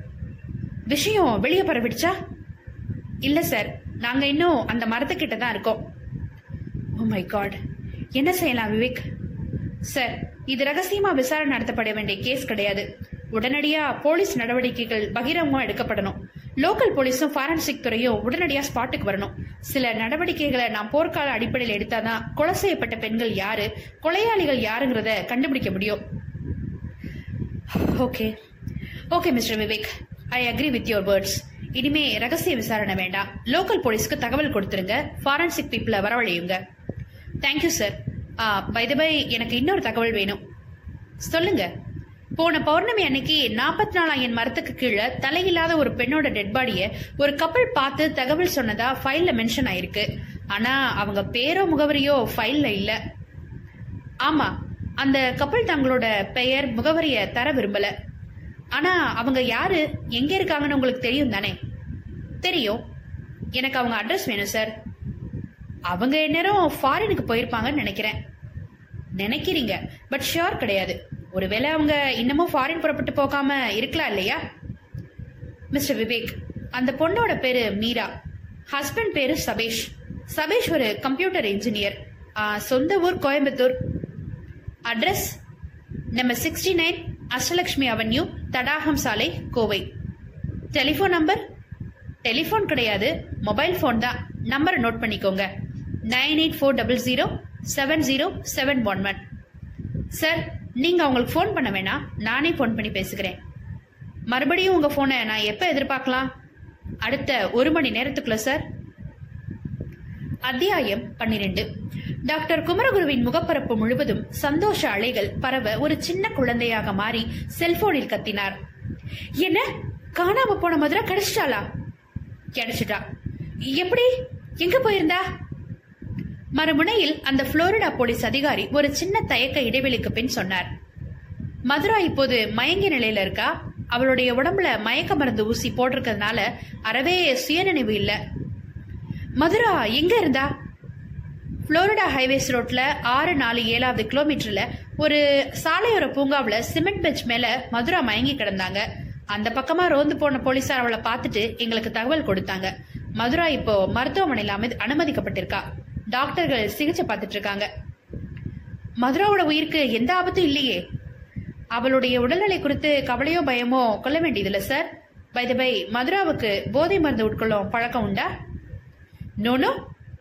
விஷயம் வெளியே பரவிடுச்சா? இல்ல சார் நாங்க இன்னும் அந்த மரத்துக்கிட்ட தான் இருக்கோம். ஓ மை காட் என்ன செய்யலாம் விவேக்? சார் இது ரகசியமா விசாரணை நடத்தப்பட வேண்டிய கேஸ் கிடையாது. உடனடியா போலீஸ் நடவடிக்கைகள் பகிரங்கமா எடுக்கப்படணும். லோக்கல் போலீஸும் ஃபாரன்சிக் துறையும் உடனடியா ஸ்பாட்டுக்கு வரணும். சில நடவடிக்கைகளை நாம் போர்க்கால அடிப்படையில் எடுத்தாதான் கொலை செய்யப்பட்ட பெண்கள் யாரு கொலையாளிகள் யாருங்கிறத கண்டுபிடிக்க முடியும். Okay okay mister Vivek I agree with your words இனிமே ரகசிய விசாரணை வேண்டாம். லோக்கல் போலீஸ்க்கு தகவல் கொடுத்துருங்க. ஃபாரன்சிக் பீப்புளை வரவழையுங்க. Thank you sir by the by எனக்கு இன்னொரு தகவல் வேணும். சொல்லுங்க. போன பௌர்ணமி அன்னைக்கு நாற்பத்தி நாலாம் என் மரத்துக்கு கீழே தலையில்லாத ஒரு பெண்ணோட டெட் பாடியை ஒரு கப்பல் பார்த்து தகவல் சொன்னதா ஃபைல்ல மென்ஷன் ஆயிருக்கு. ஆனா அவங்க பேரோ முகவரியோ ஃபைல்ல இல்ல. ஆமா அந்த கப்பல் தங்களோட பெயர் முகவரிய தர விரும்பல. ஆனா அவங்க யாரு எங்க இருக்காங்கன்னு உங்களுக்கு தெரியும் தானே தெரியும். எனக்கு அவங்க அட்ரஸ் வேணும் சார் அவங்க நேரம் ஃபாரினுக்கு போயிருப்பாங்கன்னு நினைக்கிறேன். நினைக்கிறீங்க பட் ஷியோர் கிடையாது. ஒருவேளை அவங்க இன்னமும் ஃபாரின் புறப்பட்டு போகாம இருக்கலாம் இல்லையா? மிஸ்டர் விவேக் அந்த பொண்ணோட பேரு மீரா. ஹஸ்பண்ட் பேரு சபேஷ். சபேஷ் ஒரு கம்ப்யூட்டர் இன்ஜினியர் சொந்த ஊர் Coimbatore. Address number sixty nine Ashtalakshmi avenue Thadagam சாலை கோவை. டெலிஃபோன் நம்பர் டெலிஃபோன் கிடையாது மொபைல் ஃபோன் தான். நம்பரை நோட் பண்ணிக்கோங்க. Nine eight four double zero seven zero seven one one. Sir நீங்கள் அவங்களுக்கு ஃபோன் பண்ண வேணாம். நானே ஃபோன் பண்ணி பேசுகிறேன் மறுபடியும் உங்கள் ஃபோனை நான் எப்போ எதிர்பார்க்கலாம்? அடுத்த ஒரு மணி நேரத்துக்குள்ள சார். அத்தியாயம் பன்னிரண்டு. டாக்டர் குமரகுருவின் முகப்பரப்பு முழுவதும் சந்தோஷ அலைகள் பரவ ஒரு சின்ன குழந்தையாக மாறி செல்போனில் கத்தினார். என்ன? காணாம போன மதுரா கிடைச்சிட்டாளா? கிடைச்சிட்டா எப்படி? எங்க போயிருந்தா? மறுமுனையில் அந்த புளோரிடா போலீஸ் அதிகாரி ஒரு சின்ன தயக்க இடைவெளிக்கு பின் சொன்னார். மதுரா இப்போது மயங்கிய நிலையில இருக்கா? அவளுடைய உடம்புல மயக்க மருந்து ஊசி போட்டிருக்கிறதுனால அறவே சுயநினைவு இல்ல. மதுரா எங்க இருந்தா? புளோரிடா ஹைவேஸ் ரோட்ல ஆறு நாலு ஏழாவது கிலோமீட்டர்ல ஒரு சாலையோர பூங்காவில் சிமெண்ட் பெஞ்ச் மேல மதுரா மயங்கி கிடந்தாங்க. அந்த பக்கமா ரோந்து போன போலீசார் அவளை பார்த்துட்டு எங்களுக்கு தகவல் கொடுத்தாங்க. மதுரா இப்போ மருத்துவமனையில் அனுமதிக்கப்பட்டிருக்கா. டாக்டர்கள் சிகிச்சை பார்த்துட்டு இருக்காங்க மதுராவோட உயிருக்கு எந்த ஆபத்தும் இல்லையே. அவளுடைய உடல்நிலை குறித்து கவலையோ பயமோ கொள்ள வேண்டியதில்லை சார். பை பை மதுராவுக்கு போதை மருந்து உட்கொள்ளும் பழக்கம் உண்டா? நோனோ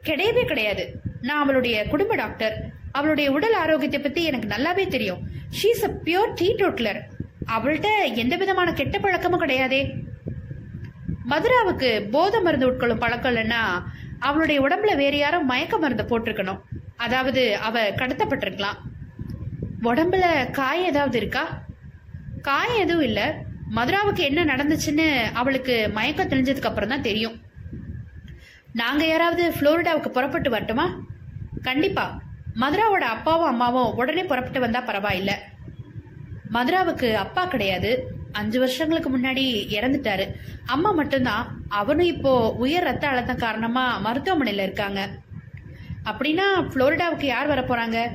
கிடையவே கிடையாது. நான் அவளுடைய குடும்ப டாக்டர். அவளுடைய உடல் ஆரோக்கியத்தை பத்தி எனக்கு நல்லாவே தெரியும். She's a pure teetotaller அவள்கிட்ட எந்த விதமான கெட்ட பழக்கமும் கிடையாதே. மதுராவுக்கு போதை மருந்து உட்கொள்ளும் பழக்கம் இல்லைன்னா அவளுடைய உடம்புல வேற யாரும் மயக்க மருந்து போட்டிருக்கணும். அதாவது அவ கடத்தப்பட்டிருக்கலாம். உடம்புல காயம் ஏதாவது இருக்கா? காயம் எதுவும் இல்லை. மதுராவுக்கு என்ன நடந்துச்சுன்னு அவளுக்கு மயக்கம் தெளிஞ்சதுக்கு அப்புறம் தான் தெரியும். நாங்க யாராவது புளோரிடாவுக்கு புறப்பட்டு வரட்டுமா? கண்டிப்பா. மதுராவோட அப்பாவும் அம்மாவும் உடனே புறப்பட்டு வந்தா பரவாயில்லை. மதுராவுக்கு அப்பா கிடையாது. அஞ்சு வருஷங்களுக்கு முன்னாடி இறந்துட்டாரு. அம்மா மட்டும்தான். அவனும் இப்போ உயர் ரத்த அழுத்தம் காரணமா மருத்துவமனையில இருக்காங்க. அப்படின்னா புளோரிடாவுக்கு யார் வர போறாங்க?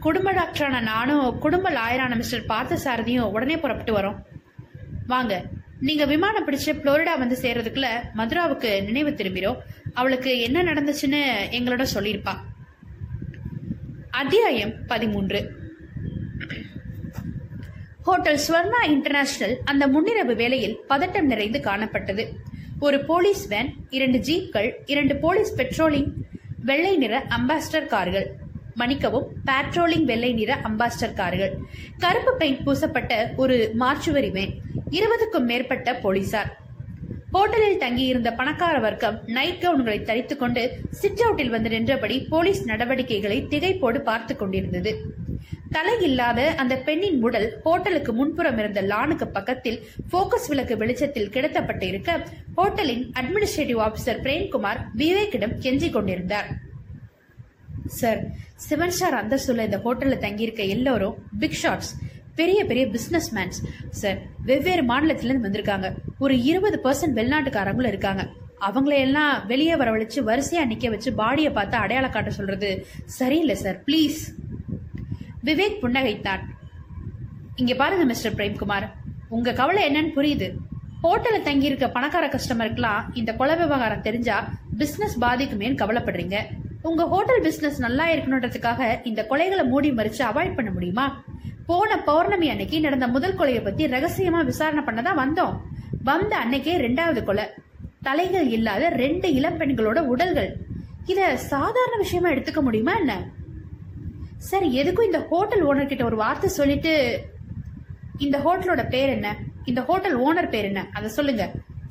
குடும்ப டாக்டரான நானும் குடும்ப லாயரான மிஸ்டர் பார்த்த சாரதியும் உடனே புறப்பட்டு வரோம். வாங்க நீங்க விமானம் பிடிச்சு புளோரிடா வந்து சேர்றதுக்குள்ள மதுராவுக்கு நினைவு திரும்பிடும் அவளுக்கு என்ன நடந்துச்சுன்னு எங்களோட சொல்லியிருப்பா. அத்தியாயம் பதிமூன்று. ஹோட்டல் ஸ்வர்ணா இன்டர்நேஷனல் அந்த முன்னிரவு வேளையில் பதட்டம் நிறைந்து காணப்பட்டது. ஒரு போலீஸ் வேன் இரண்டு ஜீப்கள் இரண்டு போலீஸ் பெட்ரோலிங் வெள்ளை நிற அம்பாஸ்டர் கார்கள். மணிக்கவும் பேட்ரோலிங் வெள்ளை நிற அம்பாஸ்டர் கார்கள். கருப்பு பெயிண்ட் பூசப்பட்ட ஒரு மார்ச்சுவரி வேன் இருபதுக்கும் மேற்பட்ட போலீசார். ஹோட்டலில் தங்கியிருந்த பணக்கார வர்க்கம் நைட் கவுன்களை தரித்துக் கொண்டு சிட் அவுட்டில் வந்து நின்றபடி போலீஸ் நடவடிக்கைகளை திகைப்போடு பார்த்துக் கொண்டிருந்தது. தலை இல்லாத அந்த பெண்ணின் உடல் ஹோட்டலுக்கு முன்புறம் இருந்த லானுக்கு பக்கத்தில் போக்கஸ் விளக்கு வெளிச்சத்தில் கிடத்தப்பட்டு இருக்க ஹோட்டலின் அட்மினிஸ்ட்ரேட்டிவ் ஆபிசர் பிரேம்குமார் விவேக்கிடம் கெஞ்சிக் கொண்டிருந்தார். சார் சிவன் ஸ்டார் அந்தஸ்துள்ள இந்த ஹோட்டல்ல தங்கியிருக்க எல்லோரும் பிக் ஷாட்ஸ் பெரிய பெரிய பிசினஸ் மேன்ஸ் சார் வெவ்வேறு மாநிலத்திலேருந்து வந்திருக்காங்க. ஒரு இருபது பர்சன்ட் வெளிநாட்டுக்காரங்களும் இருக்காங்க. அவங்களையெல்லாம் வெளியே வரவழைச்சு வரிசையா நிக்க வச்சு பாடியை பார்த்து அடையாளம் காட்ட சொல்றது சரியில்லை சார். ப்ளீஸ் விவேக் புன்னகைத்தான் இங்க பாருங்க மிஸ்டர் பிரேம்குமார். உங்க கவலை என்னன்னு புரியுது. ஹோட்டல்ல தங்கியிருக்க பணக்கார கஸ்டமருக்குலாம் இந்த கொலை விவகாரம் தெரிஞ்சா பிசினஸ் பாதிக்குமேன்னு கவலைப்படுறீங்க. உங்க ஹோட்டல் பிசினஸ் நல்லா இருக்கணுன்றதுக்காக இந்த கொலைகளை மூடி மறிச்சு அவாய்ட் பண்ண முடியுமா? போன பௌர்ணமி அன்னைக்கு நடந்த முதல் கொலையை பத்தி ரகசியமா விசாரணை பண்ணதான் வந்தோம். வந்த அன்னைக்கே ரெண்டாவது கொலை. தலைகள் இல்லாத ரெண்டு இளம் பெண்களோட உடல்கள். இத சாதாரண விஷயமா எடுத்துக்க முடியுமா என்ன? சரி எதுக்கும் இந்த ஹோட்டல் ஓனர் கிட்ட ஒரு வார்த்தை சொல்லிட்டு இந்த ஹோட்டலோட பேர் என்ன? இந்த ஹோட்டல் ஓனர் பேர் என்ன? அதை சொல்லுங்க.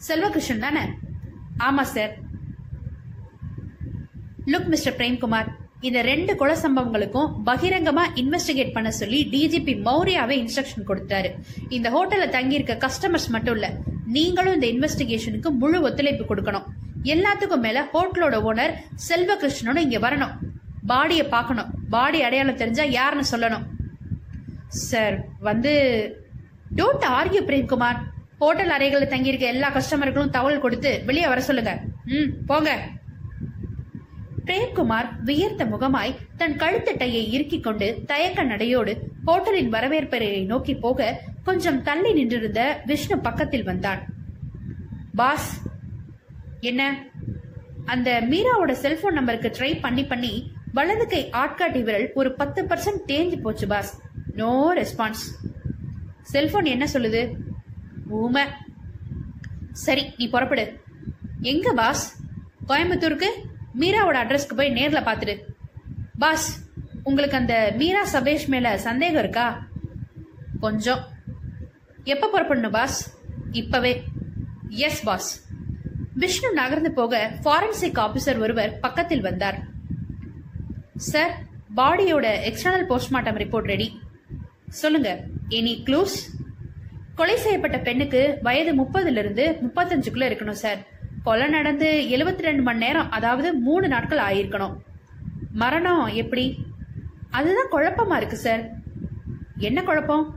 செல்வகிருஷ்ணன் தானே? ஆமா சார் லுக் மிஸ்டர் பிரேம்குமார் இந்த ரெண்டு கொலை சம்பவங்களுக்கும் பகிரங்கமா இன்வெஸ்டிகேட் பண்ண சொல்லி டிஜிபி மௌரியாவே இன்ஸ்ட்ரக்ஷன் கொடுத்தாரு. இந்த ஹோட்டல்ல தங்கியிருக்க கஸ்டமர்ஸ் மட்டும் இல்ல நீங்களும் இந்த இன்வெஸ்டிகேஷனுக்கு முழு ஒத்துழைப்பு கொடுக்கணும். எல்லாத்துக்கும் மேல ஹோட்டலோட ஓனர் செல்வகிருஷ்ணனும் இங்க வரணும். பாடியை பார்க்கணும். பாடி அடையாளம் தெரிஞ்சா யாருன்னு சொல்லணும். சார் வந்து டோன்ட் ஆர்கியூ பிரேம்குமார் ஹோட்டல் அறைகளில் தங்கியிருக்க எல்லா கஸ்டமர்களும் தகவல் கொடுத்து வெளியே வர சொல்லுங்க. ம் போங்க. பிரேம்குமார் வியர்த்த முகமாய் தன் கழுத்தட்டையை இறுக்கிக் கொண்டு தயக்க நடையோடு ஹோட்டலின் வரவேற்பறையை நோக்கி போக கொஞ்சம் தள்ளி நின்றிருந்த விஷ்ணு பக்கத்தில் வந்தான். பாஸ் என்ன? அந்த மீராவோட செல்போன் நம்பருக்கு ட்ரை பண்ணி பண்ணி வலது கை ஆட்காட்டி விரல் ஒரு பத்து பர்சன்ட் தேஞ்சு போச்சு பாஸ் நோ ரெஸ்பான்ஸ் செல்போன் என்ன சொல்லுது? ஊமை. சரி நீ புறப்படு. எங்க பாஸ் கோயம்புத்தூருக்கு? மீராவோட அட்ரஸ்க்கு போய் நேர்ல பாத்துடு. பாஸ் உங்களுக்கு அந்த மீரா சபேஷ் மேல சந்தேகம் இருக்கா? கொஞ்சம். எப்ப புறப்படணும் பாஸ் இப்பவே. எஸ் பாஸ் விஷ்ணு நகர்ந்து போக ஃபாரன்சிக் ஆபீசர் ஒருவர் பக்கத்தில் வந்தார். சார் பாடியோட எக்ஸ்டர்னல் போஸ்ட்மார்ட்டம் ரிப்போர்ட் ரெடி சொல்லுங்க எனி க்ளூஸ் கொலை செய்யப்பட்ட பெண்ணுக்கு வயது முப்பதுல இருந்து முப்பத்தஞ்சுக்குள்ள இருக்கணும் சார் கொலை நடந்து எழுபத்தி ரெண்டு மணி நேரம் அதாவது மூணு நாட்கள் ஆயிருக்கணும். மரணம் எப்படி? அதுதான் குழப்பமா இருக்கு சார் என்ன குழப்பம்?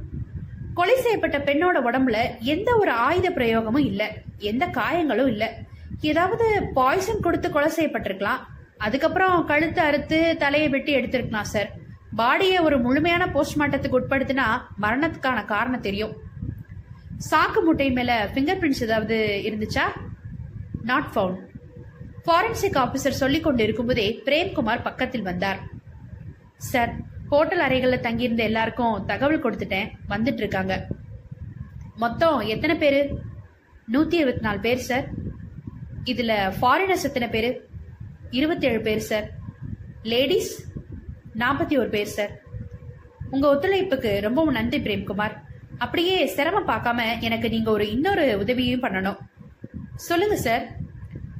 கொலை செய்யப்பட்ட பெண்ணோட உடம்புல எந்த ஒரு ஆயுத பிரயோகமும் இல்ல. எந்த காயங்களும் இல்ல. ஏதாவது பாய்சன் கொடுத்து கொலை செய்யப்பட்டிருக்கலாம். அதுக்கப்புறம் கழுத்து அறுத்து தலையை வெட்டி எடுத்திருக்கலாம் சார் பாடியை ஒரு முழுமையான போஸ்ட்மார்ட்டத்துக்கு உட்படுத்தினா மரணத்துக்கான காரணம் தெரியும். சாக்கு முட்டை மேல ஃபிங்கர் பிரிண்ட்ஸ் ஏதாவது இருந்துச்சா? நாட் ஃபவுண்ட் ஃபாரன்சிக் ஆபீசர் சொல்லிக் கொண்டு இருக்கும்போதே பிரேம்குமார் பக்கத்தில் வந்தார். சார் ஹோட்டல் அறைகளில் தங்கியிருந்த எல்லாருக்கும் தகவல் கொடுத்துட்டேன். வந்துட்டு இருக்காங்க. மொத்தம் எத்தனை பேர்? நூத்தி இருபத்தி நாலு பேர் சார் இதுல ஃபாரினர்ஸ் எத்தனை பேர்? இருபத்தேழு பேர் சார் லேடிஸ் நாற்பத்தி ஒரு பேர் சார் உங்கள் ஒத்துழைப்புக்கு ரொம்பவும் நன்றி பிரேம்குமார். அப்படியே சிரமம் பார்க்காம எனக்கு நீங்கள் ஒரு இன்னொரு உதவியும் பண்ணணும். சொல்லுங்க சார்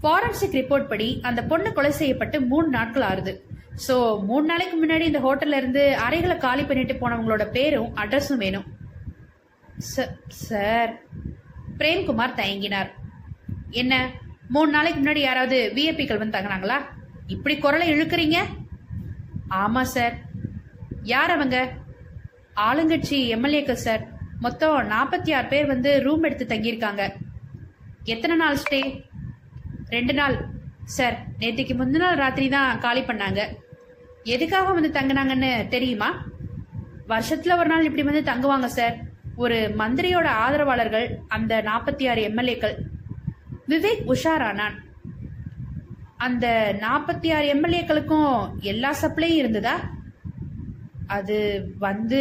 ஃபாரன்சிக் ரிப்போர்ட் படி அந்த பொண்ணு கொலை செய்யப்பட்டு மூணு நாட்கள் ஆறுது. ஸோ மூணு நாளைக்கு முன்னாடி இந்த ஹோட்டல்ல இருந்து அறைகளை காலி பண்ணிட்டு போனவங்களோட பேரும் அட்ரஸும் வேணும். ச- சார் பிரேம்குமார் தயங்கினார். என்ன? மூணு நாளைக்கு முன்னாடி யாராவது விஐபிக்கள் வந்து தங்கினாங்களா? இப்படி குரலை இழுக்கிறீங்க? ஆமா சார் யார் அவங்க? ஆளுங்கட்சி எம்எல்ஏக்கள் சார் மொத்தம் நாற்பத்தி ஆறு பேர் வந்து ரூம் எடுத்து தங்கியிருக்காங்க. எத்தனை நாள் ஸ்டே ரெண்டு நாள். சார் நேற்றுக்கு முந்தின நாள் ராத்திரி தான் காலி பண்ணாங்க. எதுக்காக வந்து தங்கினாங்கன்னு தெரியுமா? வருஷத்தில் ஒரு நாள் இப்படி வந்து தங்குவாங்க சார் ஒரு மந்திரியோட ஆதரவாளர்கள் அந்த நாற்பத்தி ஆறு எம்எல்ஏக்கள். விவேக் உஷாரானான். அந்த நாற்பத்தி ஆறு எம்எல்ஏக்களுக்கும் எல்லா சப்ளையும் இருந்ததா? அது வந்து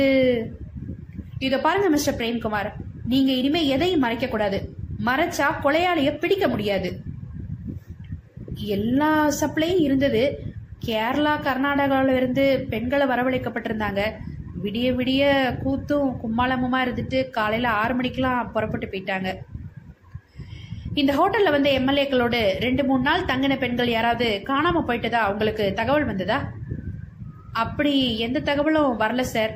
இத பாருங்க மிஸ்டர் பிரேம்குமார். நீங்க இனிமே எதையும் மறைக்க கூடாது. மறைச்சா கொலையாளிய பிடிக்க முடியாது. எல்லா சப்ளையும் இருந்தது. கேரளா கர்நாடகாவில இருந்து பெண்களை வரவழைக்கப்பட்டிருந்தாங்க. விடிய விடிய கூத்தும் கும்மாளமுமா இருந்துட்டு காலையில ஆறு மணிக்கெல்லாம் புறப்பட்டு போயிட்டாங்க. இந்த ஹோட்டல்ல வந்து எம்எல்ஏக்களோடு ரெண்டு மூணு நாள் தங்கின பெண்கள் யாராவது காணாம போயிட்டதா உங்களுக்கு தகவல் வந்ததா? அப்படி எந்த தகவலும் வரல சார்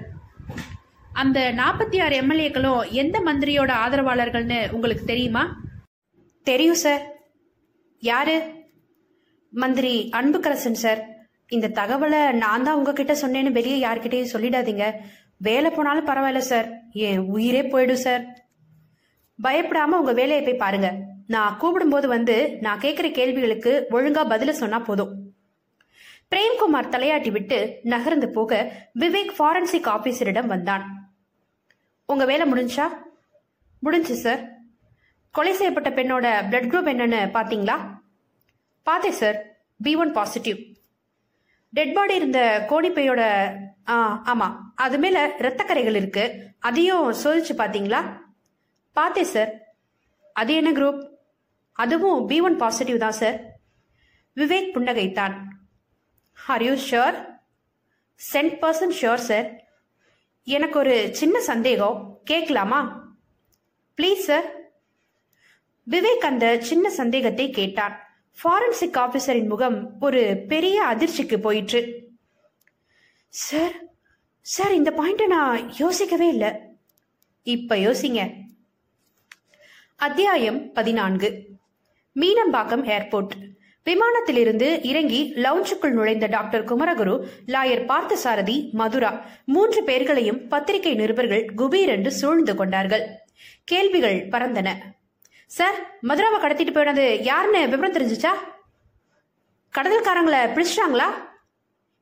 அந்த நாற்பத்தி ஆறு எம்எல்ஏக்களும் எந்த மந்திரியோட ஆதரவாளர்கள்னு உங்களுக்கு தெரியுமா? தெரியும் சார் யாரு? மந்திரி அன்புக்கரசன் சார் இந்த தகவலை நான் தான் உங்ககிட்ட சொன்னேன்னு வெளியே யார்கிட்டயும் சொல்லிடாதீங்க. வேலை போனாலும் பரவாயில்ல சார் என் உயிரே போயிடும் சார் பயப்படாம உங்க வேலையை போய் பாருங்க. நான் கூப்பிடும்போது வந்து நான் கேட்கிற கேள்விகளுக்கு ஒழுங்கா பதில சொன்னா போதும். பிரேம்குமார் தலையாட்டி விட்டு நகர்ந்து போக விவேக் ஃபாரன்சிக் ஆபீசரிடம் வந்தான். உங்க வேலை முடிஞ்சா? முடிஞ்சு சார் கொலை செய்யப்பட்ட பெண்ணோட பிளட் குரூப் என்னன்னு பாத்தீங்களா? பார்த்தேன் sir B one positive dead body இருந்த கோணிப்பையோட ஆ ஆமா. அது மேல ரத்தக்கரைகள் இருக்கு. அதையும் சோதிச்சு பாத்தீங்களா? பார்த்தேன் சார் அது என்ன குரூப் அதுவும் பி ஒன் பாசிட்டிவ் தான் sir Vivek புன்னகைத்தான். Are you sure cent percent sure sir எனக்கு ஒரு சின்ன சந்தேகம். கேட்கலாமா? ப்ளீஸ் சார் விவேக் அந்த சின்ன சந்தேகத்தை கேட்டான் ஃபாரன்சிக் ஆபீசரின் முகம் ஒரு பெரிய அதிர்ச்சிக்கு போயிற்று. சார் சார் இந்த பாயிண்ட்டை நான் யோசிக்கவே இல்லை. இப்ப யோசிங்க. அத்தியாயம் பதினான்கு. மீனம்பாக்கம் ஏர்போர்ட். விமானத்திலிருந்து இறங்கி லவுஞ்சுக்குள் நுழைந்த டாக்டர் குமரகுரு லாயர் பார்த்தசாரதி மதுரா மூன்று பேர்களையும் பத்திரிகை நிருபர்கள் குபீர் என்று சூழ்ந்து கொண்டார்கள். கேள்விகள் பறந்தன. சார் மதுராவை கடத்திட்டு போயினது யாருன்னு விவரம் தெரிஞ்சுச்சா? கடத்தல்காரங்களை பிடிச்சிட்டாங்களா?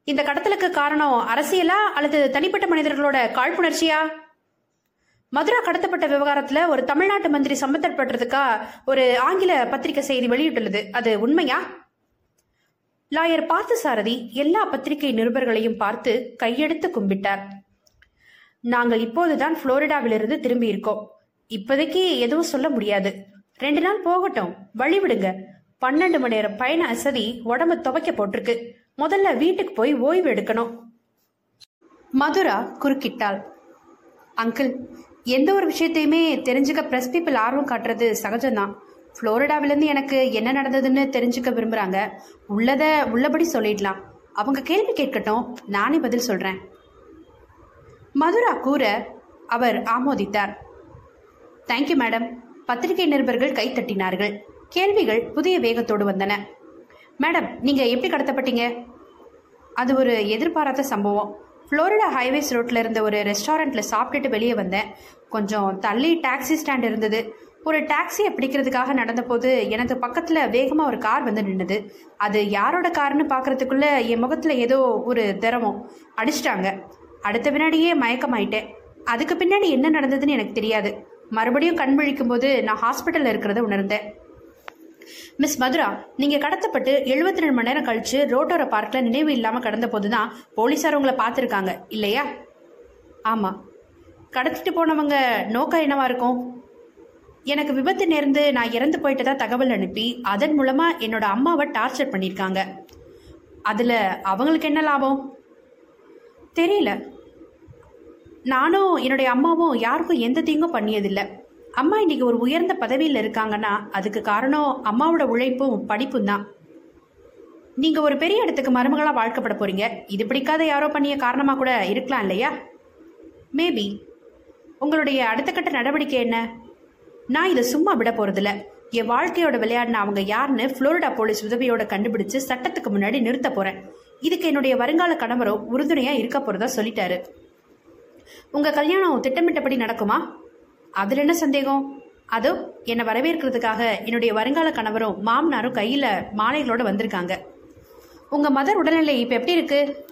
இந்த கடத்தலுக்கு காரணம் அரசியலா அல்லது தனிப்பட்ட மனிதர்களோட காழ்ப்புணர்ச்சியா? மதுரா கடத்தப்பட்ட விவகாரத்துல ஒரு தமிழ்நாட்டு மந்திரி சம்பந்தப்பட்டிருக்கா ஒரு ஆங்கில பத்திரிகை செய்தி வெளியிட்டுள்ளது. அது உண்மையா? லாயர் பார்த்து சாரதி எல்லா பத்திரிகை நிருபர்களையும் பார்த்து கையெடுத்து கும்பிட்டார். நாங்கள் இப்போதுதான் புளோரிடாவிலிருந்து திரும்பி இருக்கோம் இப்போதைக்கு எதுவும் சொல்ல முடியாது. ரெண்டு நாள் போகட்டும். வழி விடுங்க பன்னெண்டு மணி நேரம் பயண அசதி உடம்பு துவைக்க போட்டிருக்கு. முதல்ல வீட்டுக்கு போய் ஓய்வு எடுக்கணும். மதுரா குறுக்கிட்டாள். அங்கிள் எந்த ஒரு விஷயத்தையுமே தெரிஞ்சுக்க பிரஸ் பீப்புள் ஆர்வம் காட்டுறது சகஜம்தான். ஃப்ளோரிடாவிலேருந்து எனக்கு என்ன நடந்ததுன்னு தெரிஞ்சுக்க விரும்புகிறாங்க உள்ளதை உள்ளபடி சொல்லிடலாம். அவங்க கேள்வி கேட்கட்டும் நானே பதில் சொல்கிறேன் மதுரா கூற அவர் ஆமோதித்தார். தேங்க்யூ மேடம் பத்திரிகை நிருபர்கள் கைத்தட்டினார்கள் கேள்விகள் புதிய வேகத்தோடு வந்தன. மேடம் நீங்கள் எப்படி கடத்தப்பட்டீங்க? அது ஒரு எதிர்பாராத சம்பவம். ஃப்ளோரிடா ஹைவேஸ் ரோட்டில் இருந்த ஒரு ரெஸ்டாரண்ட்டில் சாப்பிட்டுட்டு வெளியே வந்தேன். கொஞ்சம் தள்ளி டாக்ஸி ஸ்டாண்ட் இருந்தது. ஒரு டாக்ஸியை பிடிக்கிறதுக்காக நடந்தபோது எனக்கு பக்கத்தில் வேகமாக ஒரு கார் வந்து நின்றுது அது யாரோட கார்னு பார்க்குறதுக்குள்ளே என் முகத்தில் ஏதோ ஒரு திரவம் அடிச்சிட்டாங்க. அடுத்த வினாடியே மயக்கமாயிட்டேன். அதுக்கு பின்னாடி என்ன நடந்ததுன்னு எனக்கு தெரியாது. மறுபடியும் கண் விழிக்கும் போது நான் ஹாஸ்பிட்டலில் இருக்கிறத உணர்ந்தேன். மிஸ் மதுரா நீங்க கடத்தப்பட்டு 72 ரெண்டு மணி நேரம் கழிச்சு ரோட்டோர பார்க்ல நினைவு இல்லாம கடந்த போதுதான் போலீசார் உங்களை பார்த்துருக்காங்க. இல்லையா? ஆமா. கடத்திட்டு போனவங்க நோக்கம் என்னவா இருக்கும்? எனக்கு விபத்து நேர்ந்து நான் இறந்து போயிட்டதா தகவல் அனுப்பி அதன் மூலமா என்னோட அம்மாவை டார்ச்சர் பண்ணியிருக்காங்க. அதுல அவங்களுக்கு என்ன லாபம்? தெரியல. நானும் என்னுடைய அம்மாவும் யாருக்கும் எந்த தீங்கும் பண்ணியதில்லை. அம்மா இன்னைக்கு ஒரு உயர்ந்த பதவியில் இருக்காங்கன்னா அதுக்கு காரணம் அம்மாவோட உழைப்பும் படிப்பும் தான். நீங்க ஒரு பெரிய இடத்துக்கு மருமகளா வாழ்க்கப்பட போறீங்க. இது பிடிக்காத யாரோ பண்ணிய காரணமா கூட இருக்கலாம் இல்லையா? மேபி உங்களுடைய அடுத்த கட்ட நடவடிக்கை என்ன? நான் இதை சும்மா விட போறதில்ல. என் வாழ்க்கையோட விளையாடின அவங்க யாருன்னு புளோரிடா போலீஸ் உதவியோட கண்டுபிடிச்சு சட்டத்துக்கு முன்னாடி நிறுத்த போறேன். இதுக்கு என்னுடைய வருங்கால கணவரோ உறுதுணையா இருக்க போறதா சொல்லிட்டாரு. உங்க கல்யாணம் திட்டமிட்டபடி நடக்குமா? அதுல என்ன சந்தேகம்? அதோ என்னை வரவேற்கிறதுக்காக என்னுடைய வருங்கால கணவரும் மாமனாரும் கையில மாலைகளோட வந்திருக்காங்க. உங்க மதர் உடல்நிலை இப்ப எப்படி இருக்கு?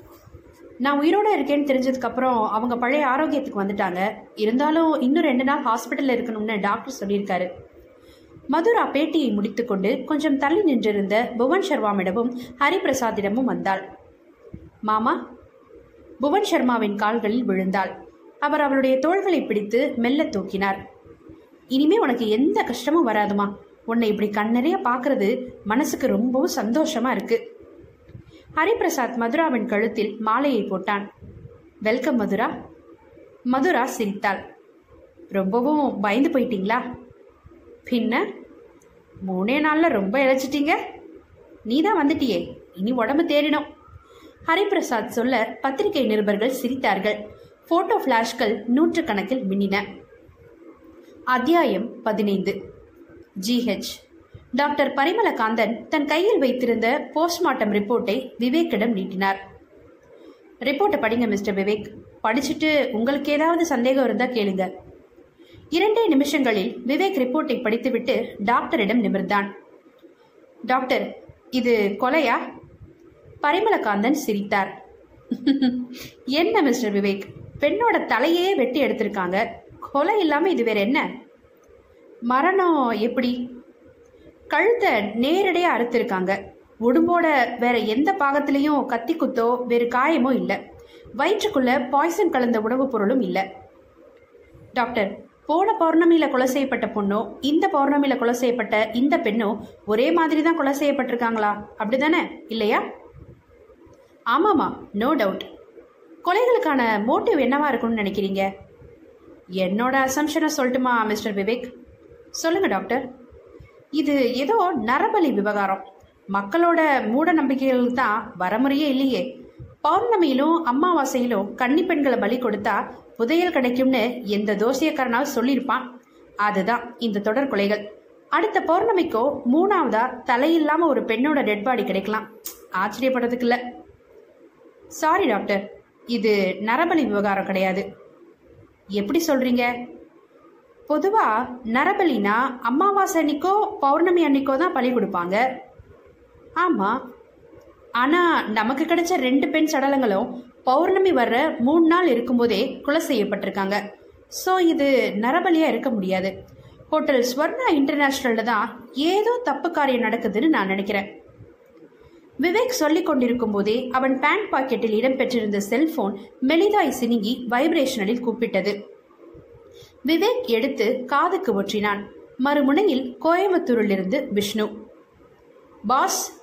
நான் உயிரோடு இருக்கேன்னு தெரிஞ்சதுக்கு அப்புறம் அவங்க பழைய ஆரோக்கியத்துக்கு வந்துட்டாங்க. இருந்தாலும் இன்னும் ரெண்டு நாள் ஹாஸ்பிட்டலில் இருக்கணும்னு டாக்டர் சொல்லியிருக்காரு. மதுரா பேட்டியை முடித்துக்கொண்டு கொஞ்சம் தள்ளி நின்றிருந்த புவன் சர்மாவிடமும் ஹரிபிரசாத்திடமும் வந்தாள். மாமா புவன் சர்மாவின் கால்களில் விழுந்தாள். அவர் அவளுடைய தோள்களை பிடித்து மெல்ல தூக்கினார். இனிமே உனக்கு எந்த கஷ்டமும் வராதுமா. உன்னை இப்படி கண்ணறைய பார்க்கறது மனசுக்கு ரொம்பவும் சந்தோஷமா இருக்கு. ஹரிபிரசாத் மதுராவின் கழுத்தில் மாலையை போட்டான். வெல்கம் மதுரா. மதுரா சிரித்தாள். ரொம்பவும் பயந்து போயிட்டீங்களா? பின்ன? மூணே நாள்ல ரொம்ப இழைச்சிட்டீங்க. நீ தான் வந்துட்டியே. இனி உடம்பு தேடினோம் ஹரிபிரசாத் சொல்ல பத்திரிகை நிருபர்கள் சிரித்தார்கள். போட்டோ ஃபிளாஷ்கள் நூற்றுக்கணக்கில் மின்னின. அத்தியாயம் பதினைந்து. ஜிஹெச் டாக்டர் பரிமலகாந்தன் தன் கையில் வைத்திருந்த போஸ்ட்மார்ட்டம் ரிப்போர்ட்டை விவேக்கிடம் நீட்டினார். ரிப்போர்ட்டை படிங்க மிஸ்டர் விவேக். படிச்சுட்டு உங்களுக்கு ஏதாவது சந்தேகம் இருந்தா கேளுங்க. இரண்டே நிமிஷங்களில் விவேக் ரிப்போர்ட்டை படித்துவிட்டு டாக்டரிடம் நிமிர்ந்தான். டாக்டர் இது கொலையா? பரிமலகாந்தன் சிரித்தார். என்ன மிஸ்டர் விவேக்? பெண்ணோட தலையே வெட்டி எடுத்திருக்காங்க. கொலை இல்லாம இது வேற என்ன? மரணம் எப்படி? கழுத்தை நேரடியா அறுத்திருக்காங்க. உடம்போட வேற எந்த பாகத்திலையும் கத்தி குத்தோ வேறு காயமோ இல்லை. வயிற்றுக்குள்ள பாய்சன் கலந்த உணவுப் பொருளும் இல்லை. டாக்டர் போன பௌர்ணமியில கொலை செய்யப்பட்ட பொண்ணோ இந்த பௌர்ணமியில கொலை செய்யப்பட்ட இந்த பெண்ணோ ஒரே மாதிரி தான் கொலை செய்யப்பட்டிருக்காங்களா? அப்படிதானே இல்லையா? ஆமாமா நோ டவுட் கொலைகளுக்கான மோட்டிவ் என்னவா இருக்கும்னு நினைக்கிறீங்க? என்னோட அசம்ஷனை சொல்லட்டுமா மிஸ்டர் விவேக்? சொல்லுங்க டாக்டர் இது ஏதோ நரபலி விவகாரம். மக்களோட மூட நம்பிக்கைகள் தான் வரமுறையே இல்லையே. பௌர்ணமியிலும் அமாவாசையிலும் கன்னி பெண்களை பலி கொடுத்தா புதையல் கிடைக்கும்னு எந்த தோசியக்காரனாலும் சொல்லியிருப்பான். அதுதான் இந்த தொடர் கொலைகள். அடுத்த பௌர்ணமிக்கோ மூணாவதா தலையில்லாம ஒரு பெண்ணோட டெட் பாடி கிடைக்கலாம். ஆச்சரியப்படுறதுக்கு இல்லை. சாரி டாக்டர் இது நரபலி விவகாரம் கிடையாது. எப்படி சொல்றீங்க? பொதுவா நரபலினா அமாவாசை அன்னைக்கோ பௌர்ணமி அன்னைக்கோ தான் பலி கொடுப்பாங்க. ஆமா. ஆனா நமக்கு கிடைச்ச ரெண்டு பெண் சடலங்களும் பௌர்ணமி வர்ற மூணு நாள் இருக்கும்போதே கொலை செய்யப்பட்டிருக்காங்க. ஸோ இது நரபலியா இருக்க முடியாது. ஹோட்டல் ஸ்வர்ணா இன்டர்நேஷனல்ல தான் ஏதோ தப்பு காரியம் நடக்குதுன்னு நான் நினைக்கிறேன். விவேக் சொல்லிக் கொண்டிருக்கும் போதே அவன் பேண்ட் பாக்கெட்டில் இடம்பெற்றிருந்த செல்போன் மெலிதாய் சினுங்கி வைப்ரேஷனில் கூப்பிட்டது. விவேக் எடுத்து காதுக்கு ஒற்றினான். மறுமுனையில் கோயம்புத்தூரிலிருந்து விஷ்ணு. பாஸ்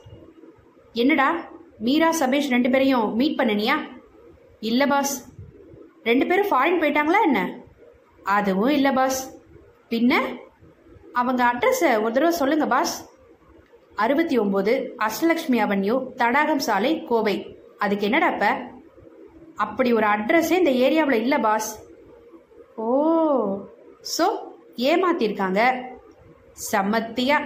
என்னடா? மீரா சபேஷ் ரெண்டு பேரையும் மீட் பண்ணனியா? இல்ல பாஸ். ரெண்டு பேரும் ஃபாரின் போயிட்டாங்களா என்ன? அதுவும் இல்ல பாஸ். பின்ன? அவங்க அட்ரஸை ஒரு தடவை சொல்லுங்க பாஸ். அறுபத்தி ஒம்பது அஷ்டலக்ஷ்மி அவென்யூ தடாகம் சாலை கோவை. அதுக்கு என்னடாப்ப அப்படி ஒரு அட்ரஸே இந்த ஏரியாவில் இல்லை பாஸ். ஓ ஸோ ஏமாத்திருக்காங்க. சம்மத்தியா.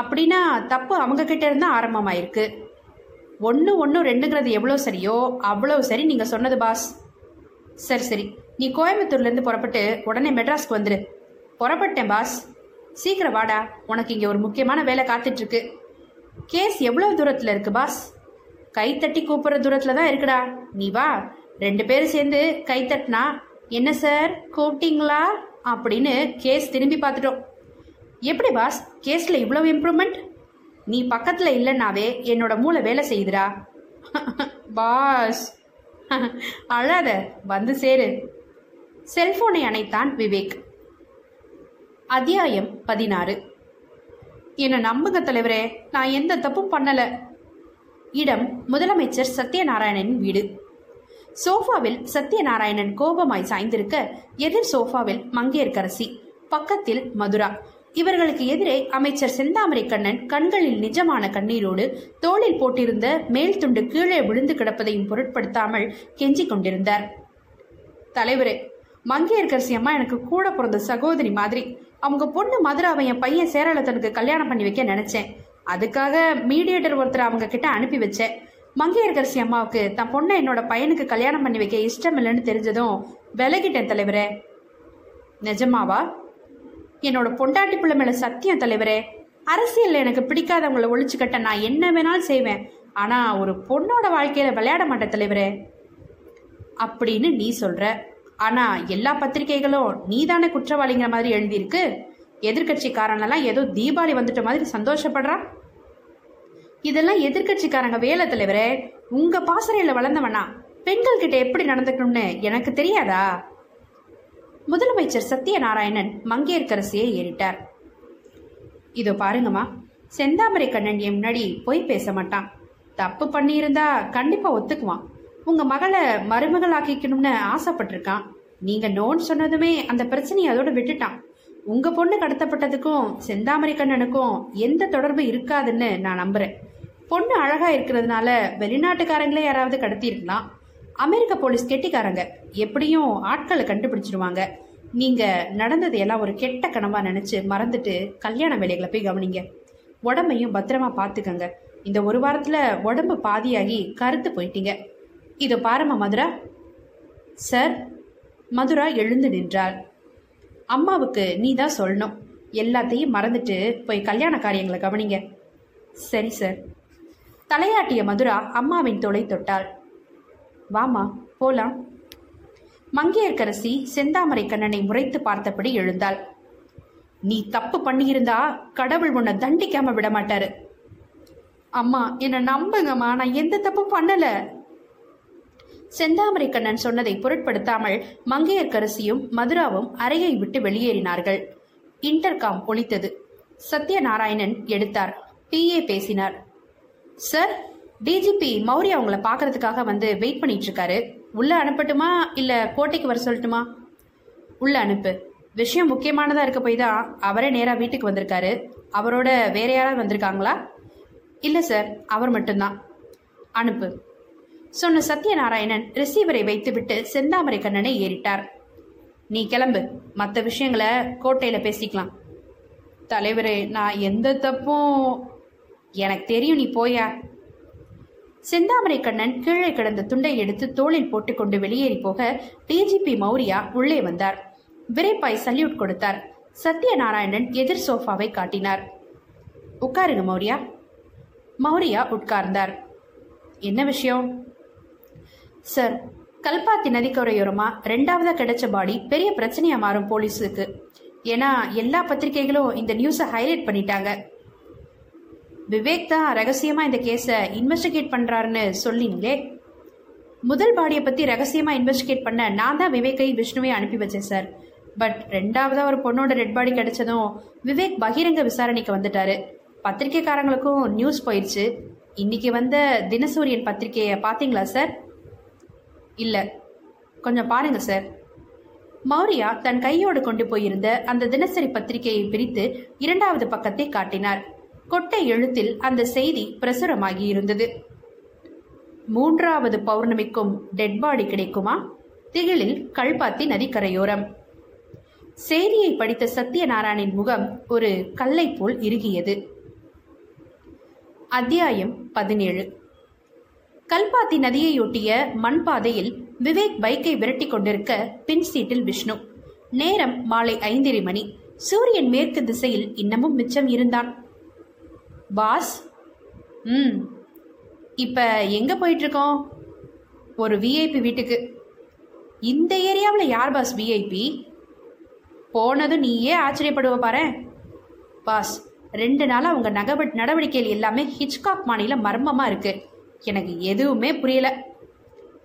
அப்படின்னா தப்பு அவங்க கிட்ட இருந்தா ஆரம்பமாயிருக்கு. ஒன்று ஒன்று ரெண்டுங்கிறது எவ்வளோ சரியோ அவ்வளோ சரி நீங்கள் சொன்னது பாஸ். சரி சரி. நீ கோயம்புத்தூர்லேருந்து புறப்பட்டு உடனே மெட்ராஸ்க்கு வந்துடு புறப்பட்டேன் பாஸ். சீக்கிரம் வாடா. உனக்கு இங்கே ஒரு முக்கியமான வேலை காத்துட்டு இருக்கு கேஸ் எவ்வளோ தூரத்தில் இருக்கு பாஸ் கை தட்டி கூப்பிடுற தூரத்தில் தான் இருக்குடா. நீ வா. ரெண்டு பேரும் சேர்ந்து கை தட்டினா என்ன சார்? கூப்பிட்டீங்களா? அப்படின்னு கேஸ் திரும்பி பார்த்துட்டோம். எப்படி பாஸ் கேஸில் இவ்வளவு இம்ப்ரூவ்மெண்ட் நீ பக்கத்தில் இல்லைன்னாவே என்னோட மூளை வேலை செய்யுதுடா. பாஸ் அழாத. வந்து சேரு. செல்போனை அணைத்தான் விவேக். அத்தியாயம் பதினாறு. என்னை நம்புங்க தலைவரே நான் எந்த தப்பும் பண்ணல. இடம் முதலமைச்சர் சத்யநாராயணனின் வீடு. சோஃபாவில் சத்யநாராயணன் கோபமாய் சாய்ந்திருக்க எதிர் சோஃபாவில் மங்கையர்கரசி பக்கத்தில் மதுரா. இவர்களுக்கு எதிரே அமைச்சர் செந்தாமரை கண்ணன் கண்களில் நிஜமான கண்ணீரோடு தோளில் போட்டிருந்த மேல் துண்டு கீழே விழுந்து கிடப்பதையும் பொருட்படுத்தாமல் கெஞ்சிக் கொண்டிருந்தார். தலைவரே மங்கையர்கரசி அம்மா எனக்கு கூட பிறந்த சகோதரி மாதிரி. அவங்க பொண்ணு மதுராவை என் பையன் சேரளத்தனுக்கு கல்யாணம் பண்ணி வைக்க நினைச்சேன். அதுக்காக மீடியேட்டர் ஒருத்தர் அவங்க கிட்ட அனுப்பி வச்சேன். மங்கையர்கரசி அம்மாவுக்கு தன் பொண்ணை என்னோட பையனுக்கு கல்யாணம் பண்ணி வைக்க இஷ்டம் இல்லைன்னு தெரிஞ்சதும் விலகிட்டேன் தலைவரே. நிஜமாவா? என்னோட பொண்டாட்டி பிள்ளை மேல சத்தியம் தலைவரே. அரசியல்ல எனக்கு பிடிக்காதவங்களை ஒழிச்சு கட்ட நான் என்ன வேணாலும் செய்வேன். ஆனா ஒரு பொண்ணோட வாழ்க்கையில விளையாட மாட்டேன் தலைவரே. அப்படின்னு நீ சொல்ற. ஆனா எல்லா பத்திரிகைகளும் நீதானே குற்றவாளிங்கிற மாதிரி எழுதியிருக்கு? எதிர்கட்சிக்காரனெல்லாம் ஏதோ தீபாவளி வந்துட்ட மாதிரி சந்தோஷப்படுறான் இதெல்லாம் எதிர்கட்சிக்காரங்க வேலை தலைவரே உங்க பாசறையில வளர்ந்தவனா? பெண்கள் கிட்ட எப்படி நடந்துக்கணும்னு எனக்கு தெரியாதா? முதலமைச்சர் சத்யநாராயணன் மங்கையர்கரசியை ஏறிட்டார். இதோ பாருங்கம்மா செந்தாமரை கண்ணன் என் முன்னாடி பொய் பேச மாட்டான். தப்பு பண்ணியிருந்தா கண்டிப்பா ஒத்துக்குவான். உங்க மகளை மருமகளாக்கிக்கணும்னு ஆசைப்பட்டிருக்கான். நீங்க நோன் சொன்னதுமே அந்த பிரச்சனையை அதோட விட்டுட்டான். உங்க பொண்ணு கடத்தப்பட்டதுக்கும் செந்தாமரிக்கண்ணனுக்கும் எந்த தொடர்பு இருக்காதுன்னு நான் நம்புறேன். பொண்ணு அழகா இருக்கிறதுனால வெளிநாட்டுக்காரங்களே யாராவது கடத்தியிருக்கலாம். அமெரிக்க போலீஸ் கெட்டிக்காரங்க. எப்படியும் ஆட்களை கண்டுபிடிச்சிருவாங்க. நீங்க நடந்தது எல்லாம் ஒரு கெட்ட கனவா நினைச்சு மறந்துட்டு கல்யாண வேலைகளை போய் கவனிங்க. உடம்பையும் பத்திரமா பாத்துக்கங்க இந்த ஒரு வாரத்துல உடம்பு பாதியாகி கருத்து போயிட்டீங்க. இதோ பாருமா மதுரா. சார் மதுரா எழுந்து நின்றாள். அம்மாவுக்கு நீ தான் சொல்லணும். எல்லாத்தையும் மறந்துட்டு போய் கல்யாண காரியங்களை கவனிங்க. சரி சார். தலையாட்டிய மதுரா அம்மாவின் தொலை தொட்டாள். வாமா போலாம். மங்கையர்க்கரசி செந்தாமரை கண்ணனை முறைத்து பார்த்தபடி எழுந்தாள். நீ தப்பு பண்ணியிருந்தா கடவுள் உன்னை தண்டிக்காம விட மாட்டாரு அம்மா என்ன நம்புங்கம்மா. நான் எந்த தப்பும் பண்ணலை. செந்தாமரை கண்ணன் சொன்னதை பொருட்படுத்தாமல் மங்கையர்க்கரசியும் மதுராவும் அறையை விட்டு வெளியேறினார்கள். இன்டர்காம் ஒழித்தது சத்யநாராயணன் எடுத்தார். பிஏ பேசினார். சார் டிஜிபி மௌரியா அவங்கள பார்க்கறதுக்காக வந்து வெயிட் பண்ணிட்டு இருக்காரு உள்ள அனுப்பட்டுமா? இல்ல கோட்டைக்கு வர சொல்லட்டுமா? உள்ள அனுப்பு. விஷயம் முக்கியமானதா இருக்க போய் தான் அவரே நேரா வீட்டுக்கு வந்திருக்காரு. அவரோட வேற யாராவது வந்திருக்காங்களா? இல்ல சார் அவர் மட்டும்தான். அனுப்பு. சொன்ன சத்யநாராயணன் ரிசீவரை வைத்துவிட்டு செந்தாமரை கண்ணனை ஏறிட்டார். நீ கிளம்பு. மற்ற விஷயங்களை கோட்டையில பேசிக்கலாம். தலைவரே நான் எந்த தப்பும் எனக்கு தெரியும் நீ போயா? செந்தாமரை கண்ணன் கீழே கிடந்த துண்டை எடுத்து தோளில் போட்டுக்கொண்டு வெளியேறி போக டிஜிபி மௌரியா உள்ளே வந்தார். விரைப்பாய் சல்யூட் கொடுத்தார். சத்யநாராயணன் எதிர் சோஃபாவை காட்டினார். உட்காருங்க மௌரியா. மௌரியா உட்கார்ந்தார். என்ன விஷயம்? சார் கல்பாத்தி நதிக்கரையோரமா ரெண்டாவதா கிடைச்ச பாடி பெரிய பிரச்சனையா மாறும் போலீஸுக்கு. ஏன்னா எல்லா பத்திரிகைகளும் இந்த நியூஸை ஹைலைட் பண்ணிட்டாங்க. விவேக் தான் ரகசியமா இந்த கேஸை இன்வெஸ்டிகேட் பண்றாருன்னு சொல்லிங்களே முதல் பாடியை பத்தி ரகசியமா இன்வெஸ்டிகேட் பண்ண நான் தான் விவேக்கை விஷ்ணுவை அனுப்பி வச்சேன் சார். பட் ரெண்டாவதா ஒரு பொண்ணோட டெட் பாடி கிடைச்சதும் விவேக் பகிரங்க விசாரணைக்கு வந்துட்டாரு. பத்திரிக்கைக்காரங்களுக்கும் நியூஸ் போயிடுச்சு இன்னைக்கு வந்த தினசூரியன் பத்திரிகையை பாத்தீங்களா சார்? இல்லை. கொஞ்சம் பாருங்க சார் மௌரியா தன் கையோடு கொண்டு போயிருந்த அந்த தினசரி பத்திரிகையை பிரித்து இரண்டாவது பக்கத்தை காட்டினார். கொட்டை எழுத்தில் அந்த செய்தி பிரசுரமாகி இருந்தது. மூன்றாவது பௌர்ணமிக்கும் டெட் பாடி கிடைக்குமா? திகிலில் கல்பாத்தி நதிக்கரையோரம். செய்தியை படித்த சத்யநாராயணின் முகம் ஒரு கல்லை போல் இறுகியது. அத்தியாயம் பதினேழு. கல்பாத்தி நதியையொட்டிய மண் பாதையில் விவேக் பைக்கை விரட்டி கொண்டிருக்க பின் சீட்டில் விஷ்ணு. நேரம் மாலை ஐந்தரை மணி. சூரியன் மேற்கு திசையில் இன்னமும் மிச்சம் இருந்தான். பாஸ்? ம். இப்ப எங்க போயிட்டு இருக்கோம் ஒரு விஐபி வீட்டுக்கு. இந்த ஏரியாவில் யார் பாஸ் விஐபி போனதும் நீயே ஆச்சரியப்படுவ பாரு. பாஸ் ரெண்டு நாளாக அவங்க நகவ நடவடிக்கைகள் எல்லாமே ஹிச்காக் மாநிலம் மர்மமாக இருக்குது எனக்கு எதுவுமே புரியல.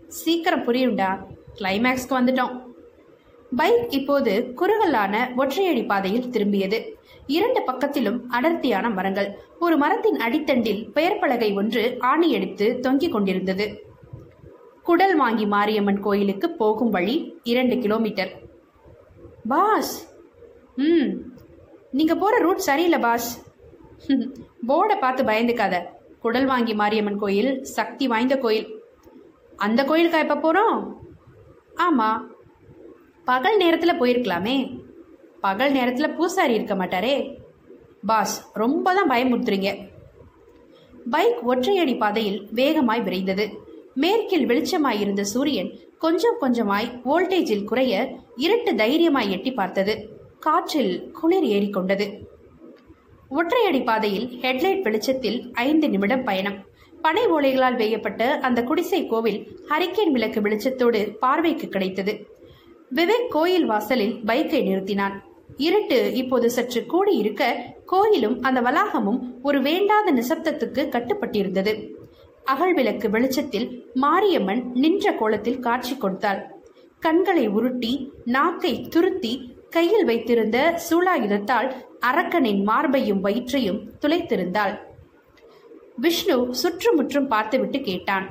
சீக்கிரம் புரியும்டா. கிளைமேக்ஸ்க்கு வந்துட்டோம். பைக் இப்போது குறுகலான ஒற்றையடி பாதையில் திரும்பியது. இரண்டு பக்கத்திலும் அடர்த்தியான மரங்கள். ஒரு மரத்தின் அடித்தண்டில் பெயர் பலகை ஒன்று ஆணியடித்து தொங்கிக் கொண்டிருந்தது. குடல் வாங்கி மாரியம்மன் கோயிலுக்கு போகும் வழி இரண்டு கிலோமீட்டர். பாஸ்! ம். நீங்க போற ரூட் சரியில்லை பாஸ். போர்டை பார்த்து பயந்துக்காத. குடல் வாங்கி மாரியம்மன் கோயில் சக்தி வாய்ந்த கோயில். அந்த கோயிலுக்கா எப்போ போகிறோம் ஆமாம் பகல் நேரத்தில் போயிருக்கலாமே. பகல் நேரத்தில் பூசாரி இருக்க மாட்டாரே. பாஸ் ரொம்ப தான் பயமுறுத்துறீங்க. பைக் ஒற்றையடி பாதையில் வேகமாய் விரைந்தது. மேற்கில் வெளிச்சமாய் இருந்த சூரியன் கொஞ்சம் கொஞ்சமாய் வோல்டேஜில் குறைய இருட்டு தைரியமாய் எட்டி பார்த்தது. காற்றில் குளிர் ஏறிக்கொண்டது. ஒற்றையடி பாதையில் ஹெட்லைட் வெளிச்சத்தில் ஐந்து நிமிடம் பயணம். பனை ஓலைகளால் வேயப்பட்ட அந்த குடிசை கோவில் ஹரிக்கேன் விளக்கு வெளிச்சத்தோடு பார்வைக்கு கிடைத்தது. விவேக் கோயில் வாசலில் பைக்கை நிறுத்தினான். இருட்டு இப்போது சற்று கூடியிருக்க கோயிலும் அந்த வளாகமும் ஒரு வேண்டாத நிசப்தத்துக்கு கட்டுப்பட்டிருந்தது. அகல் விளக்கு வெளிச்சத்தில் மாரியம்மன் நின்ற கோலத்தில் காட்சி கொடுத்தாள். கண்களை உருட்டி நாக்கை துருத்தி கையில் வைத்திருந்த சூலாயுதத்தால் அரக்கனின் மார்பையும் வயிற்றையும் துளைத்திருந்தாள். விஷ்ணு சுற்றுமுற்றும் பார்த்துவிட்டு கேட்டான்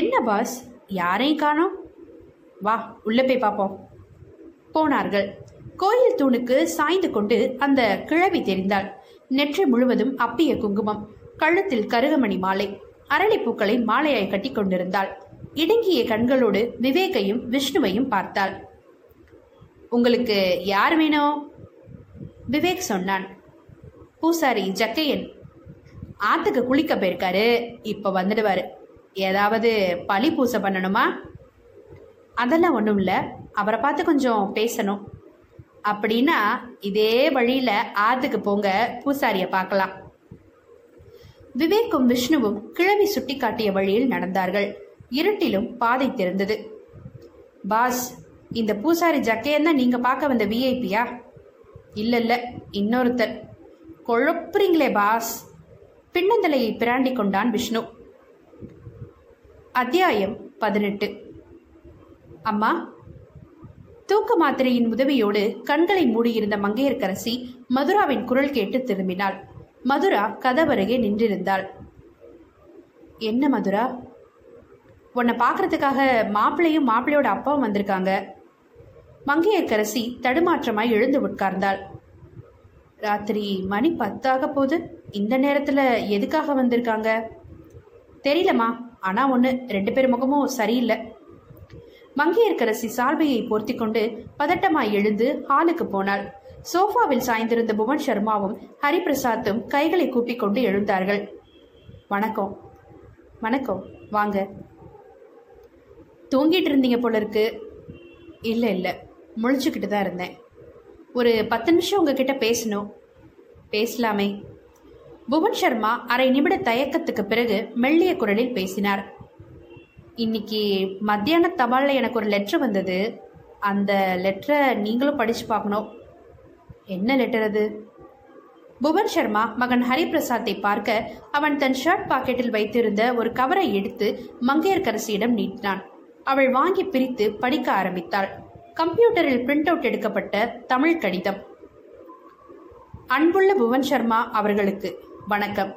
என்ன பாஸ் யாரையும் காணோம்? வா உள்ள போய் பார்ப்போம். போனார்கள். கோயில் தூணுக்கு சாய்ந்து கொண்டு அந்த கிழவி தெரிந்தாள். நெற்றி முழுவதும் அப்பிய குங்குமம் கழுத்தில் கருகமணி மாலை அரளிப்பூக்களை மாலையாய் கட்டி கொண்டிருந்தாள். இடுங்கிய கண்களோடு விவேகையும் விஷ்ணுவையும் பார்த்தாள். உங்களுக்கு யார் வேணும் விவேக் சொன்னான். பூசாரி ஜக்கையன். ஆத்துக்கு குளிக்க போயிருக்காரு. இப்ப வந்துடுவாரு. ஏதாவது பழி பூசை பண்ணணுமா? அதெல்லாம் ஒன்றும் இல்லை. அவரை பார்த்து கொஞ்சம் பேசணும். அப்படின்னா இதே வழியில ஆத்துக்கு போங்க. பூசாரியை பார்க்கலாம். விவேக்கும் விஷ்ணுவும் கிழவி சுட்டிக்காட்டிய வழியில் நடந்தார்கள். இருட்டிலும் பாதை திறந்தது பாஸ் இந்த பூசாரி ஜக்கையன் தான் நீங்கள் பார்க்க வந்த விஐபியா இல்லை இல்லை. இன்னொருத்தர். கொழப்புறீங்களே பாஸ். பின்னந்தலையை பிராண்டி கொண்டான் விஷ்ணு. அத்தியாயம் பதினெட்டு. அம்மா தூக்க மாத்திரையின் உதவியோடு கண்களை மூடியிருந்த மங்கையர்க்கரசி மதுராவின் குரல் கேட்டு திரும்பினாள். மதுரா கதவருகே நின்றிருந்தாள். என்ன மதுரா? உன்னை பார்க்கறதுக்காக மாப்பிள்ளையும் மாப்பிள்ளையோட அப்பாவும் வந்திருக்காங்க. மங்கையர்க்கரசி தடுமாற்றமாய் எழுந்து உட்கார்ந்தாள். ராத்திரி மணி பத்தாக போது இந்த நேரத்துல எதுக்காக வந்திருக்காங்க? தெரியலம்மா ஆனா ஒண்ணு ரெண்டு பேர் முகமும் சரியில்லை. மங்கையர்க்கரசி சால்வையை போர்த்தி கொண்டு பதட்டமாய் எழுந்து ஹாலுக்கு போனாள். சோஃபாவில் சாய்ந்திருந்த புவன் சர்மாவும் ஹரிபிரசாத்தும் கைகளை கூப்பிக் கொண்டு எழுந்தார்கள். வணக்கம். வணக்கம். வாங்க. தூங்கிட்டு இருந்தீங்க போல இருக்கு. இல்லை இல்லை. முழிச்சுக்கிட்டு தான் இருந்தேன். ஒரு பத்து நிமிஷம் உங்ககிட்ட பேசணும். பேசலாமே. புவன் சர்மா அரை நிமிட தயக்கத்துக்கு பிறகு மெல்லிய குரலில் பேசினார். இன்னைக்கு மத்தியான தபாலில் எனக்கு ஒரு லெட்ரு வந்தது. அந்த லெட்டரை நீங்களும் படிச்சு பார்க்கணும். என்ன லெட்டர் அது? புவன் சர்மா மகன் ஹரிபிரசாத்தை பார்க்க அவன் தன் ஷர்ட் பாக்கெட்டில் வைத்திருந்த ஒரு கவரை எடுத்து மங்கையர்கரசியிடம் நீட்டினான். அவள் வாங்கி பிரித்து படிக்க ஆரம்பித்தாள். கம்ப்யூட்டரில் பிரிண்ட் அவுட் எடுக்கப்பட்ட தமிழ் கடிதம். அன்புள்ள புவன் சர்மா அவர்களுக்கு வணக்கம்.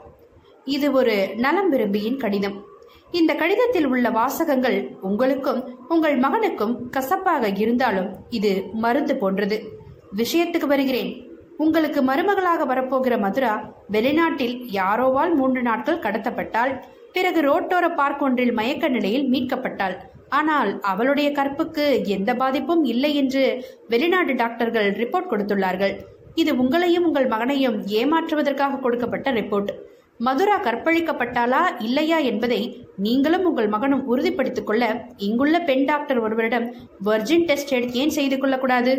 இது ஒரு நலம் விரும்பியின் கடிதம். இந்த கடிதத்தில் உள்ள வாசகங்கள் உங்களுக்கும் உங்கள் மகனுக்கும் கசப்பாக இருந்தாலும் இது மருந்து போன்றது. விஷயத்துக்கு வருகிறேன். உங்களுக்கு மருமகளாக வரப்போகிற மதுரா வெளிநாட்டில் யாரோவால் மூன்று நாட்கள் கடத்தப்பட்டாள் பிறகு ரோட்டோர பார்க் ஒன்றில் மயக்க நிலையில் மீட்கப்பட்டாள் ஆனால் அவளுடைய கற்புக்கு எந்த பாதிப்பும் இல்லை என்று வெளிநாட்டு டாக்டர்கள் ரிப்போர்ட் கொடுத்துள்ளார்கள். இது உங்களையும் உங்கள் மகனையும் ஏமாற்றுவதற்காக கொடுக்கப்பட்ட ரிப்போர்ட். மதுரா கற்பழிக்கப்பட்டாளா இல்லையா என்பதை நீங்களும் உங்கள் மகனும் உறுதிப்படுத்திக் கொள்ள இங்குள்ள பெண் டாக்டர் ஒருவரிடம் வர்ஜின் டெஸ்ட் எடுத்து ஏன் செய்து கொள்ளக்கூடாது?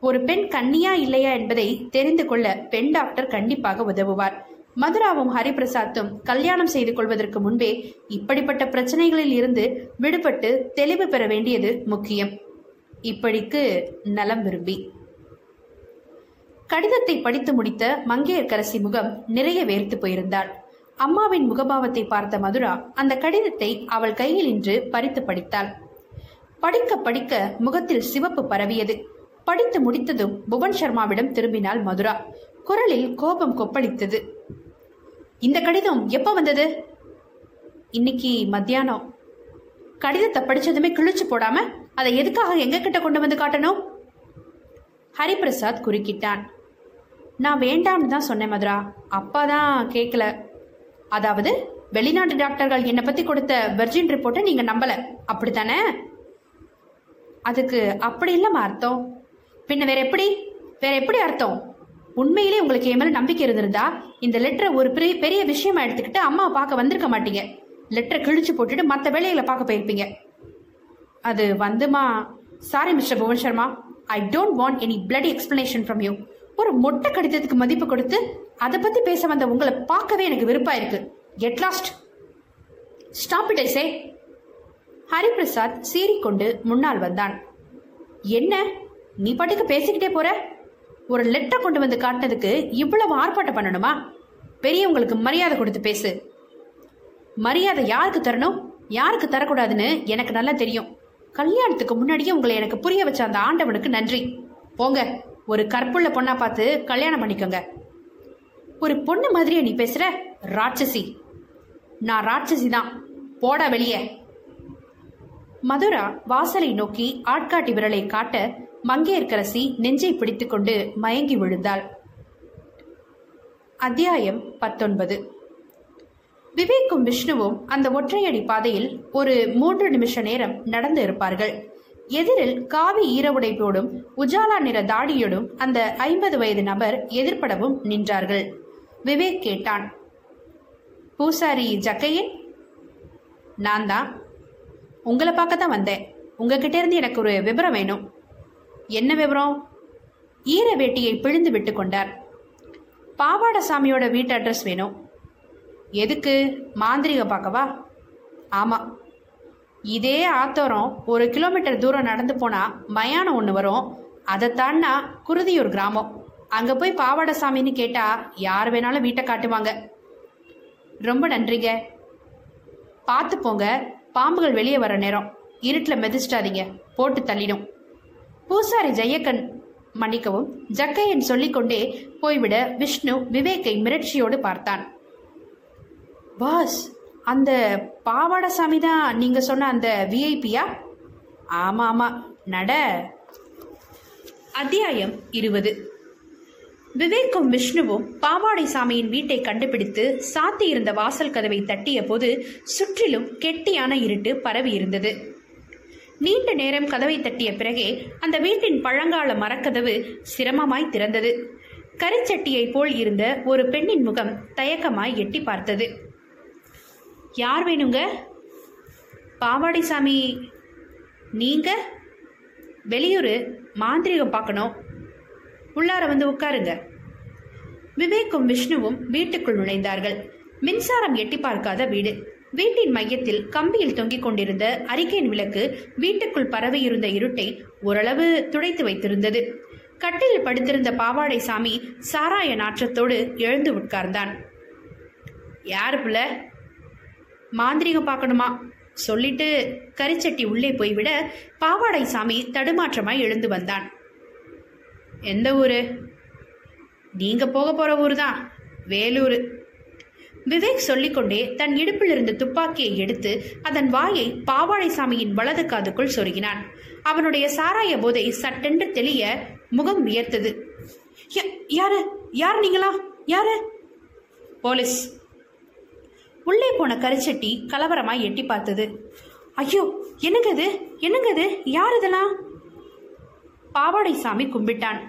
ஒரு பெண் கண்ணியா இல்லையா என்பதை தெரிந்து கொள்ள பெண் டாக்டர் கண்டிப்பாக உதவுவார். மதுராவும் ஹரிபிரசாத்தும் கல்யாணம் செய்து கொள்வதற்கு முன்பே இப்படிப்பட்ட பிரச்சனைகளில் இருந்து விடுபட்டு தெளிவு பெற வேண்டியது முக்கியம். இப்படிக்கு நலம் விரும்பி. கடிதத்தை படித்து முடித்த மங்கையர்க்கரசி முகம் நிறைய வேர்த்து போயிருந்தாள். அம்மாவின் முகபாவத்தை பார்த்த மதுரா அந்த கடிதத்தை அவள் கையில் இன்று பறித்து படித்தாள். படிக்க படிக்க முகத்தில் சிவப்பு பரவியது. படித்து முடித்ததும் புவன் சர்மாவிடம் திரும்பினாள் மதுரா. குரலில் கோபம் கொப்பளித்தது. இந்த கடிதம் எப்போ வந்தது? இன்னைக்கு மத்தியானம். கடிதத்தை படிச்சதுமே கிழிச்சு போடாம அதை எதுக்காக எங்க கிட்ட கொண்டு வந்து காட்டணும்? ஹரிபிரசாத் குறுக்கிட்டான். நான் வேண்டாம்னு தான் சொன்னேன் மதுரா. அப்பா தான் கேட்கல அதாவது வெளிநாட்டு டாக்டர்கள் என்னை பத்தி கொடுத்த வெர்ஜின் ரிப்போர்ட்டை நீங்க நம்பல. அப்படித்தானே? அதுக்கு அப்படி இல்லாம அர்த்தம். பின்ன வேற எப்படி? வேற எப்படி அர்த்தம்? உண்மையிலே உங்களுக்கு என் மேல நம்பிக்கை இருந்திருந்தா இந்த லெட்டரை ஒரு பெரிய பெரிய விஷயமா எடுத்துக்கிட்டு அம்மாவை பார்க்க வந்திருக்க மாட்டீங்க. லெட்டரை கிழிச்சு போட்டுட்டு மற்ற வேலைகளை பார்க்க போயிருப்பீங்க. அது வந்துமா? Sorry mister Bhuvan Sharma I don't want any bloody explanation from you ஒரு மொட்டை கடிதத்துக்கு மதிப்பு கொடுத்து அதை பத்தி பேச வந்த உங்களை பார்க்கவே எனக்கு விருப்பா இருக்கு. Get lost stop it I say Hariprasad சீறிக்கொண்டு முன்னால் வந்தான். என்ன? நீ பாட்டுக்கு பேசிக்கிட்டே போற? ஒரு லெட்டர் கொண்டு வந்து காட்டினதுக்கு இவ்வளவு ஆர்ப்பாட்டம் பண்ணணுமா? பெரியவங்களுக்கு மரியாதை கொடுத்து பேசு. மரியாதை யாருக்கு தரணும்? யாருக்கு தரக்கூடாதுன்னு எனக்கு நல்லா தெரியும். கல்யாணத்துக்கு முன்னாடியே உங்களை எனக்கு புரிய வச்ச அந்த ஆண்டவனுக்கு நன்றி. போங்க ஒரு கற்புள்ள பொண்ணா பார்த்து கல்யாணம் பண்ணிக்கோங்க. ஒரு பொண்ணு மாதிரியே நீ பேசுற? ராட்சசி. நான் ராட்சசி தான். போடா வெளியே. மதுரா வாசலை நோக்கி ஆட்காட்டி விரலை காட்ட மங்கையர்க்கரசி நெஞ்சை பிடித்துக்கொண்டு மயங்கி விழுந்தாள். அத்தியாயம் பத்தொன்பது. விவேக்கும் விஷ்ணுவும் அந்த ஒற்றையடி பாதையில் ஒரு மூன்று நிமிஷ நேரம் நடந்து இருப்பார்கள். எதிரில் காவி ஈரவுடைப்போடும் உஜாலா நிற தாடியோடும் அந்த ஐம்பது வயது நபர் எதிர்ப்படவும் நின்றார்கள். விவேக் கேட்டான் பூசாரி ஜக்கையன்? நான் தான் உங்களை பார்க்க தான் வந்தேன். உங்ககிட்ட இருந்து எனக்கு ஒரு விவரம் வேணும். என்ன விவரம்? ஈர வேட்டியை பிழிந்து விட்டு கொண்டார். பாவாடசாமியோட வீட்டு அட்ரஸ் வேணும். எதுக்கு? மாந்திரிக பார்க்கவா? ஆமாம் இதே ஆத்தோரம் ஒரு கிலோமீட்டர் தூரம் நடந்து போனால் மயானம் ஒன்று வரும். அதை தாண்டினா குருதியூர் கிராமம். அங்கே போய் பாவாடசாமின்னு கேட்டால் யார் வேணாலும் வீட்டை காட்டுவாங்க. ரொம்ப நன்றிங்க. பார்த்து போங்க. பாம்புகள் வெளியே வர நேரம். இருட்டில் மிதிச்சிட்டாதீங்க போட்டு தள்ளிடும். பூசாரி ஜெயக்கன் மன்னிக்கவும் ஜக்கையன் சொல்லிக்கொண்டே போய்விட விஷ்ணு விவேக்கை மிரட்சியோடு பார்த்தான். பாஸ் அந்த பாவாடசாமி தான் நீங்க சொன்ன அந்த விஐபியா ஆமா ஆமா நட. அத்தியாயம் இருபது. விவேக்கும் விஷ்ணுவும் பாவாடை சாமியின் வீட்டை கண்டுபிடித்து சாத்தியிருந்த வாசல் கதவை தட்டிய போது சுற்றிலும் கெட்டியான இருட்டு பரவி இருந்தது நீண்ட நேரம் கதவை தட்டிய பிறகே அந்த வீட்டின் பழங்கால மரக்கதவு சிரமமாய் திறந்தது. கரிச்சட்டியைப் போல் இருந்த ஒரு பெண்ணின் முகம் தயக்கமாய் எட்டி பார்த்தது. யார் வேணுங்க? பாவாடை சாமி. நீங்க? வெளியூர். மாந்திரிகம் பார்க்கணும். உள்ளார வந்து உட்காருங்க. விவேக்கும் விஷ்ணுவும் வீட்டுக்குள் நுழைந்தார்கள். மின்சாரம் எட்டி பார்க்காத வீடு. வீட்டின் மையத்தில் கம்பியில் தொங்கிக் கொண்டிருந்த அரிக்கேன் விளக்கு வீட்டுக்குள் பரவியிருந்த இருட்டை ஓரளவு துடைத்து வைத்திருந்தது. கட்டில் படுத்திருந்த பாவாடை சாமி சாராய நாற்றத்தோடு எழுந்து உட்கார்ந்தான். யார் புள்ள? மாந்திரிகம் பார்க்கணுமா? சொல்லிட்டு கரிச்சட்டி உள்ளே போய்விட பாவாடை சாமி தடுமாற்றமாய் எழுந்து வந்தான். எந்த ஊரு? நீங்க போக போற ஊர் தான் வேலூர். விவேக் சொல்லிக்கொண்டே தன் இடுப்பில் இருந்த துப்பாக்கியை எடுத்து அதன் வாயை பாவாடை சாமியின் வலது காதுக்குள் சொருகினான். அவனுடைய சாராய போதை சட்டென்று தெளிய முகம் வியர்த்தது. யாரு? யார் நீங்களா? யாரு? போலீஸ். உள்ளே போன கரிச்சட்டி கலவரமாய் எட்டி பார்த்தது. ஐயோ என்னங்க இது என்னங்க இது யார் இதெல்லாம்? பாவாடை சாமி கும்பிட்டான்.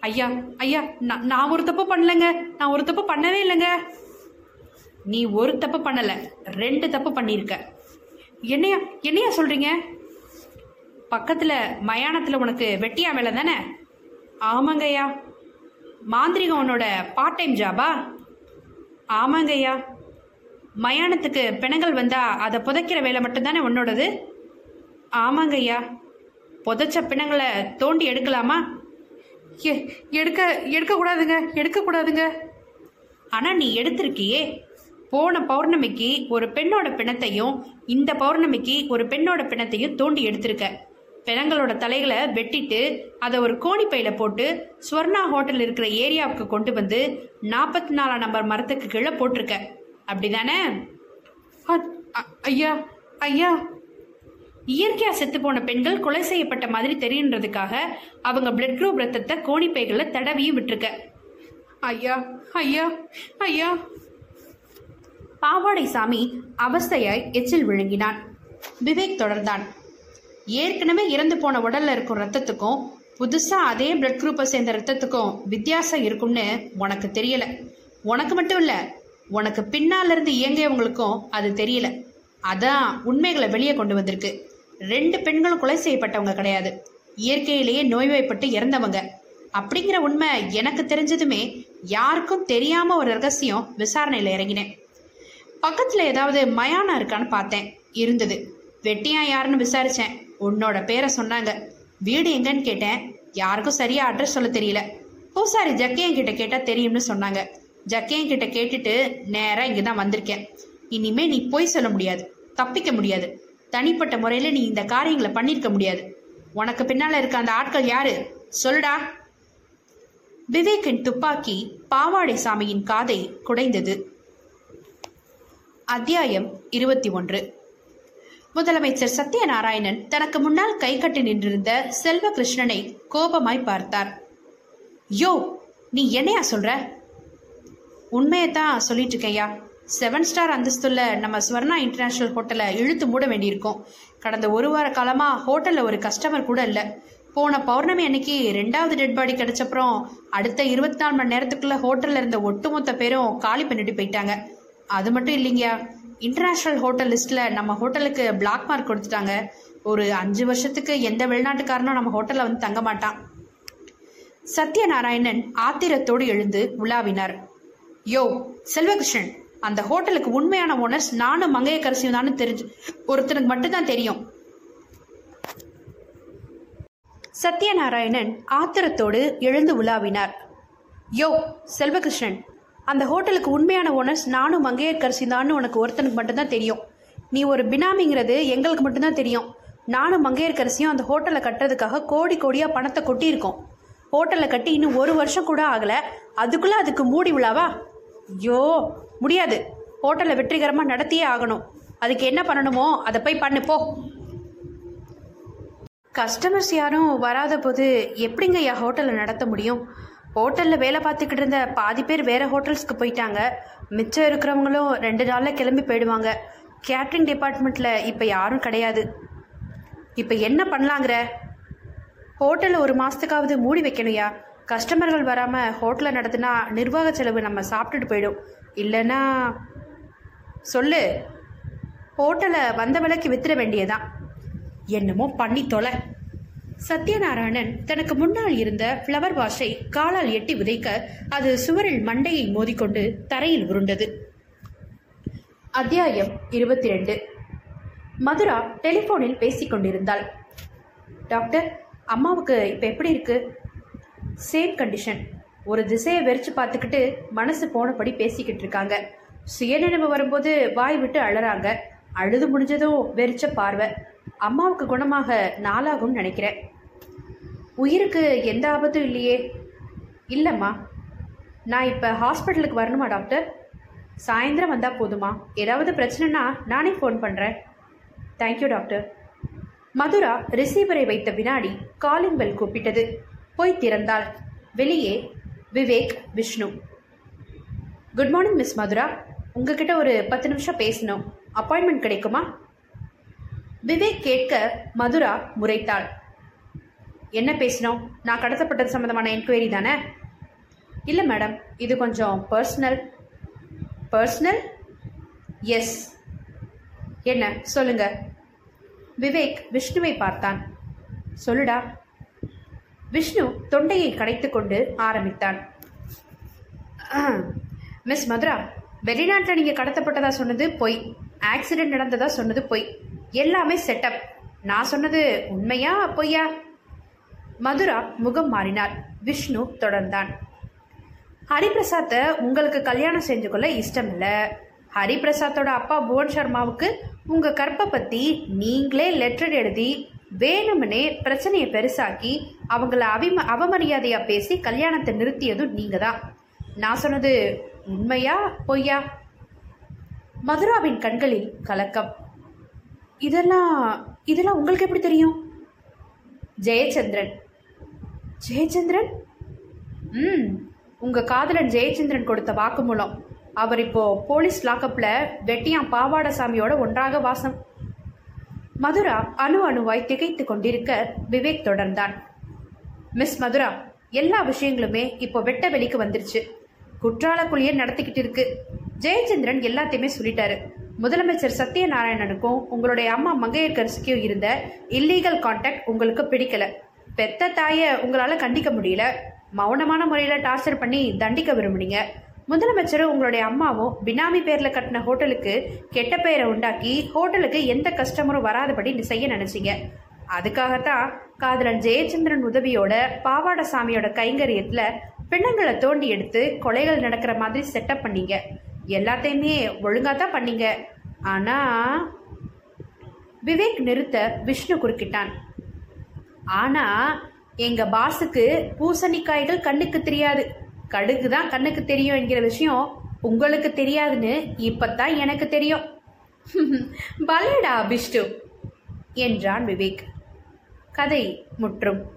ஐயா ஐயா நான் நான் ஒரு தப்பு பண்ணலைங்க. நான் ஒரு தப்பு பண்ணவே இல்லைங்க. நீ ஒரு தப்பு பண்ணல ரெண்டு தப்பு பண்ணியிருக்க என்னையா என்னையா சொல்றீங்க? பக்கத்துல மயானத்துல உனக்கு வெட்டியா வேலை தானே? ஆமாங்கய்யா. மாந்திரிகம் உன்னோட பார்ட் டைம் ஜாபா ஆமாங்கய்யா. மயானத்துக்கு பிணங்கள் வந்தா அதை புதைக்கிற வேலை மட்டும்தானே உன்னோடது? ஆமாங்கய்யா. புதைச்ச பிணங்களை தோண்டி எடுக்கலாமா? எடுக்க எடுக்கக்கூடாதுங்க எடுக்கக்கூடாதுங்க. ஆனால் நீ எடுத்திருக்கியே. போன பௌர்ணமிக்கு ஒரு பெண்ணோட பிணத்தையும் இந்த பௌர்ணமிக்கு ஒரு பெண்ணோட பிணத்தையும் தோண்டி எடுத்திருக்க. பிணங்களோட தலைகளை வெட்டிட்டு அதை ஒரு கோணிப்பையில போட்டு ஸ்வர்ணா ஹோட்டல் இருக்கிற ஏரியாவுக்கு கொண்டு வந்து நாற்பத்தி நாலாம் நம்பர் மரத்துக்கு கீழே போட்டிருக்க. அப்படிதானே? அ- ஐயா ஐயா. இயற்கையா செத்து போன பெண்கள் கொலை செய்யப்பட்ட மாதிரி தெரியுன்றதுக்காக அவங்க பிளட் குரூப் ரத்தத்தை கோணிப்பைகளில் தடவியும் விட்டுருக்க. ஐயா ஐயா ஐயா. பாவாடை சாமி அவஸ்தையாய் எச்சில் விழுங்கினான். விவேக் தொடர்ந்தான். ஏற்கனவே இறந்து போன உடல்ல இருக்கும் ரத்தத்துக்கும் புதுசா அதே பிளட் குரூப்பை சேர்ந்த ரத்தத்துக்கும் வித்தியாசம் இருக்கும்னு உனக்கு தெரியல. உனக்கு மட்டும் இல்ல உனக்கு பின்னால இருந்து இயங்கியவங்களுக்கும் அது தெரியல. அதான் உண்மைகளை வெளியே கொண்டு வந்திருக்கு. ரெண்டு பெண்களும் கொலை செய்யப்பட்டவங்க கிடையாது. இயற்கையிலேயே நோய்வாய்ப்பட்டு இறந்தவங்க. அப்படிங்கிற உண்மை எனக்கு தெரிஞ்சதுமே யாருக்கும் தெரியாம ஒரு ரகசியம் விசாரணையில இறங்கினேன். பக்கத்தில் ஏதாவது மயானம் இருக்கான்னு பார்த்தேன். இருந்தது. வெட்டியா யாருன்னு விசாரித்தேன் உன்னோட பேரை சொன்னாங்க. வீடு எங்கன்னு கேட்டேன். யாருக்கும் சரியாக அட்ரஸ் சொல்ல தெரியல. பூசாரி ஜக்கையன் கிட்ட கேட்டால் தெரியும்னு சொன்னாங்க. ஜக்கையன் கிட்ட கேட்டுட்டு நேராக இங்கே தான் வந்திருக்கேன். இனிமே நீ பொய் சொல்ல முடியாது. தப்பிக்க முடியாது. தனிப்பட்ட முறையில் நீ இந்த காரியங்களை பண்ணியிருக்க முடியாது. உனக்கு பின்னால் இருக்க அந்த ஆட்கள் யாரு? சொல்லுடா. விவேக்கின் துப்பாக்கி பாவாடை சாமியின் காதை குடைந்தது. அத்தியாயம் இருபத்தி ஒன்று. முதலமைச்சர் சத்யநாராயணன் தனக்கு முன்னால் கை கட்டி நின்றிருந்த செல்வகிருஷ்ணனை கோபமாய் பார்த்தார். யோ நீ என்னையா சொல்ற? உண்மையைத்தான் சொல்லிட்டு இருக்கையா செவன் ஸ்டார் அந்தஸ்துள்ள நம்ம ஸ்வர்ணா இன்டர்நேஷனல் ஹோட்டலை இழுத்து மூட வேண்டியிருக்கும். கடந்த ஒரு வார காலமா ஹோட்டல்ல ஒரு கஸ்டமர் கூட இல்லை. போன பௌர்ணமி அன்னைக்கு ரெண்டாவது டெட் பாடி கிடைச்சப்புறம் அடுத்த இருபத்தி நாலு மணி நேரத்துக்குள்ள ஹோட்டல்ல இருந்த ஒட்டுமொத்த பேரும் காலி பண்ணிட்டு போயிட்டாங்க. அது மட்டும் இல்லைங்கயா இன்டர்நேஷ்னல் ஹோட்டல் லிஸ்ட்ல நம்ம ஹோட்டலுக்கு பிளாக் மார்க் கொடுத்துட்டாங்க. ஒரு அஞ்சு வருஷத்துக்கு எந்த வெளிநாட்டுக்காரனும் நம்ம ஹோட்டல்ல வந்து தங்க மாட்டான். சத்யநாராயணன் ஆத்திரத்தோடு எழுந்து உலாவினார். யோ செல்வகிருஷ்ணன் அந்த ஹோட்டலுக்கு உண்மையான ஓனர்ஸ் நானும் மங்கையக்கரசியும் தானு தெரிஞ்சு ஒருத்தனுக்கு மட்டும்தான் தெரியும். சத்யநாராயணன் ஆத்திரத்தோடு எழுந்து உலாவினார். யோ செல்வகிருஷ்ணன் அந்த ஹோட்டலுக்கு உண்மையான ஓனர்ஸ் நானும் மங்கையர்கரசி தான் உனக்கு ஒருத்தனுக்கு மட்டும்தான் தெரியும். நீ ஒரு பினாமிங்கிறது எங்களுக்கு மட்டும்தான் தெரியும். நானும் மங்கையர்கரசியும் அந்த ஹோட்டலை கட்டுறதுக்காக கோடி கோடியாக பணத்தை கொட்டியிருக்கோம். ஹோட்டலை கட்டி இன்னும் ஒரு வருஷம் கூட ஆகலை. அதுக்குள்ளே அதுக்கு மூடி விழாவா ஐயோ முடியாது. ஹோட்டலை வெற்றிகரமாக நடத்தியே ஆகணும். அதுக்கு என்ன பண்ணணுமோ அதை போய் பண்ணு போ. கஸ்டமர்ஸ் யாரும் வராத போது எப்படிங்க ஐயா ஹோட்டலை நடத்த முடியும்? ஹோட்டலில் வேலை பார்த்துக்கிட்டு இருந்த பாதி பேர் வேறு ஹோட்டல்ஸ்க்கு போயிட்டாங்க. மிச்சம் இருக்கிறவங்களும் ரெண்டு நாளில் கிளம்பி போயிடுவாங்க. கேட்ரிங் டிபார்ட்மெண்ட்டில் இப்போ யாரும் கிடையாது. இப்போ என்ன பண்ணலாங்கிற? ஹோட்டலை ஒரு மாதத்துக்காவது மூடி வைக்கணும்யா. கஸ்டமர்கள் வராமல் ஹோட்டலை நடத்தினா நிர்வாக செலவு நம்ம சாப்பிட்டுட்டு போயிடும். இல்லைன்னா சொல்லு. ஹோட்டலை வந்த விலைக்கு வித்துட வேண்டியதான் என்னமோ பண்ணி தொலை. சத்யநாராயணன் தனக்கு முன்னால் இருந்த ஃப்ளவர் வாஷை காலால் எட்டி உதைக்க அது சுவரில் மண்டையை மோதிக்கொண்டு தரையில் உருண்டது. அத்தியாயம் இருபத்தி ரெண்டு மதுரா டெலிபோனில் பேசிக் கொண்டிருந்தாள். டாக்டர் அம்மாவுக்கு இப்போ எப்படி இருக்கு? சேம் கண்டிஷன் ஒரு திசையை வெறிச்சு பார்த்துக்கிட்டு மனசு போனபடி பேசிக்கிட்டு இருக்காங்க. சுயநினைவு வரும்போது வாய் விட்டு அழறாங்க. அழுது முடிஞ்சதும் வெறிச்ச பார்வை. அம்மாவுக்கு குணமாக நாளாகும்னு நினைக்கிறேன். உயிருக்கு எந்த ஆபத்தும் இல்லையே. இல்லைம்மா. நான் இப்போ ஹாஸ்பிட்டலுக்கு வரணுமா டாக்டர்? சாயந்தரம் வந்தால் போதுமா? ஏதாவது பிரச்சனைனா நானே ஃபோன் பண்ணுறேன் தேங்க்யூ டாக்டர். மதுரா ரிசீவரை வைத்த வினாடி காலிங் பெல் கூப்பிட்டது. போய் திறந்தாள். வெளியே Vivek Vishnu. Good morning miss Mathura. உங்ககிட்ட ஒரு பத்து நிமிஷம் பேசணும். அப்பாயின்மெண்ட் கிடைக்குமா? விவேக் கேட்க மதுரா முறைத்தாள். என்ன பேசினோம்? நான் கடத்தப்பட்டது சம்மந்தமான என்கொயரி தானே? இல்லை மேடம் இது கொஞ்சம் பர்சனல் பர்சனல் எஸ் என்ன? சொல்லுங்க. விவேக் விஷ்ணுவை பார்த்தான். சொல்லுடா. விஷ்ணு தொண்டையை கடைத்துக்கொண்டு ஆரம்பித்தான். மிஸ் மதுரா வெளிநாட்டில் நீங்கள் கடத்தப்பட்டதா சொன்னது பொய். ஆக்சிடென்ட் நடந்ததா சொன்னது பொய். எல்லாமே செட்டப் நான் சொன்னது உண்மையா பொய்யா? மதுரா முகம் மாறினார். விஷ்ணு தொடர்ந்தான். ஹரிபிரசாத்தை உங்களுக்கு கல்யாணம் செஞ்சு கொள்ள இஷ்டம் இல்லை ஹரிபிரசாத்தோட அப்பா புவன் சர்மாவுக்கு உங்கள் கற்பை பற்றி நீங்களே லெட்டர் எழுதி வேணும்னே பிரச்சனையை பெருசாக்கி அவங்கள அவிம அவமரியாதையாக பேசி கல்யாணத்தை நிறுத்தியதும் நீங்கள் தான் நான் சொன்னது உண்மையா பொய்யா? மதுராவின் கண்களில் கலக்கம். இதெல்லாம் இதெல்லாம் உங்களுக்கு எப்படி தெரியும்? ஜெயச்சந்திரன். ஜெயச்சந்திரன்? ம் உங்க காதலன் ஜெயச்சந்திரன் கொடுத்த வாக்குமூலம் அவர் இப்போ போலீஸ் லாக்கப்பில் வெட்டியான் பாவாடசாமியோட ஒன்றாக வாசம். மதுரா அணு அணுவாய் திகைத்து கொண்டிருக்க விவேக் தொடர்ந்தான். மிஸ் மதுரா எல்லா விஷயங்களுமே இப்போ வெட்ட வெளிக்கு வந்துருச்சு. குற்றால நடத்திக்கிட்டு இருக்கு. ஜெயச்சந்திரன் எல்லாத்தையுமே சொல்லிட்டாரு. முதலமைச்சர் சத்யநாராயணனுக்கும் உங்களுடைய அம்மா மங்கையர்கரசிக்கும் இருந்த இல்லீகல் கான்டாக்ட் உங்களுக்கு பிடிக்கல. பெத்த தாயை உங்களால் கண்டிக்க முடியல. மௌனமான முறையில் டார்ச்சர் பண்ணி தண்டிக்க விரும்புனீங்க. முதலமைச்சரும் உங்களுடைய அம்மாவும் பினாமி பேரில் கட்டின ஹோட்டலுக்கு கெட்ட பெயரை உண்டாக்கி ஹோட்டலுக்கு எந்த கஸ்டமரும் வராதபடி செய்ய நினைச்சீங்க. அதுக்காகத்தான் காதலன் ஜெயச்சந்திரன் உதவியோட பாவாடசாமியோட கைங்கரியத்தில் பிணங்களை தோண்டி எடுத்து கொலைகள் நடக்கிற மாதிரி செட்டப் பண்ணீங்க. எல்லாத்தையுமே ஒழுங்காக தான் பண்ணீங்க. ஆனால் விவேக் நிறுத்த விஷ்ணு குறுக்கிட்டான். ஆனால் எங்கள் பாஸுக்கு பூசணிக்காய்கள் கண்ணுக்கு தெரியாது. கடுகு தான் கண்ணுக்கு தெரியும் என்கிற விஷயம் உங்களுக்கு தெரியாதுன்னு இப்பத்தான் எனக்கு தெரியும். பலேடா விஷ்ணு என்றான் விவேக். கதை முற்றும்.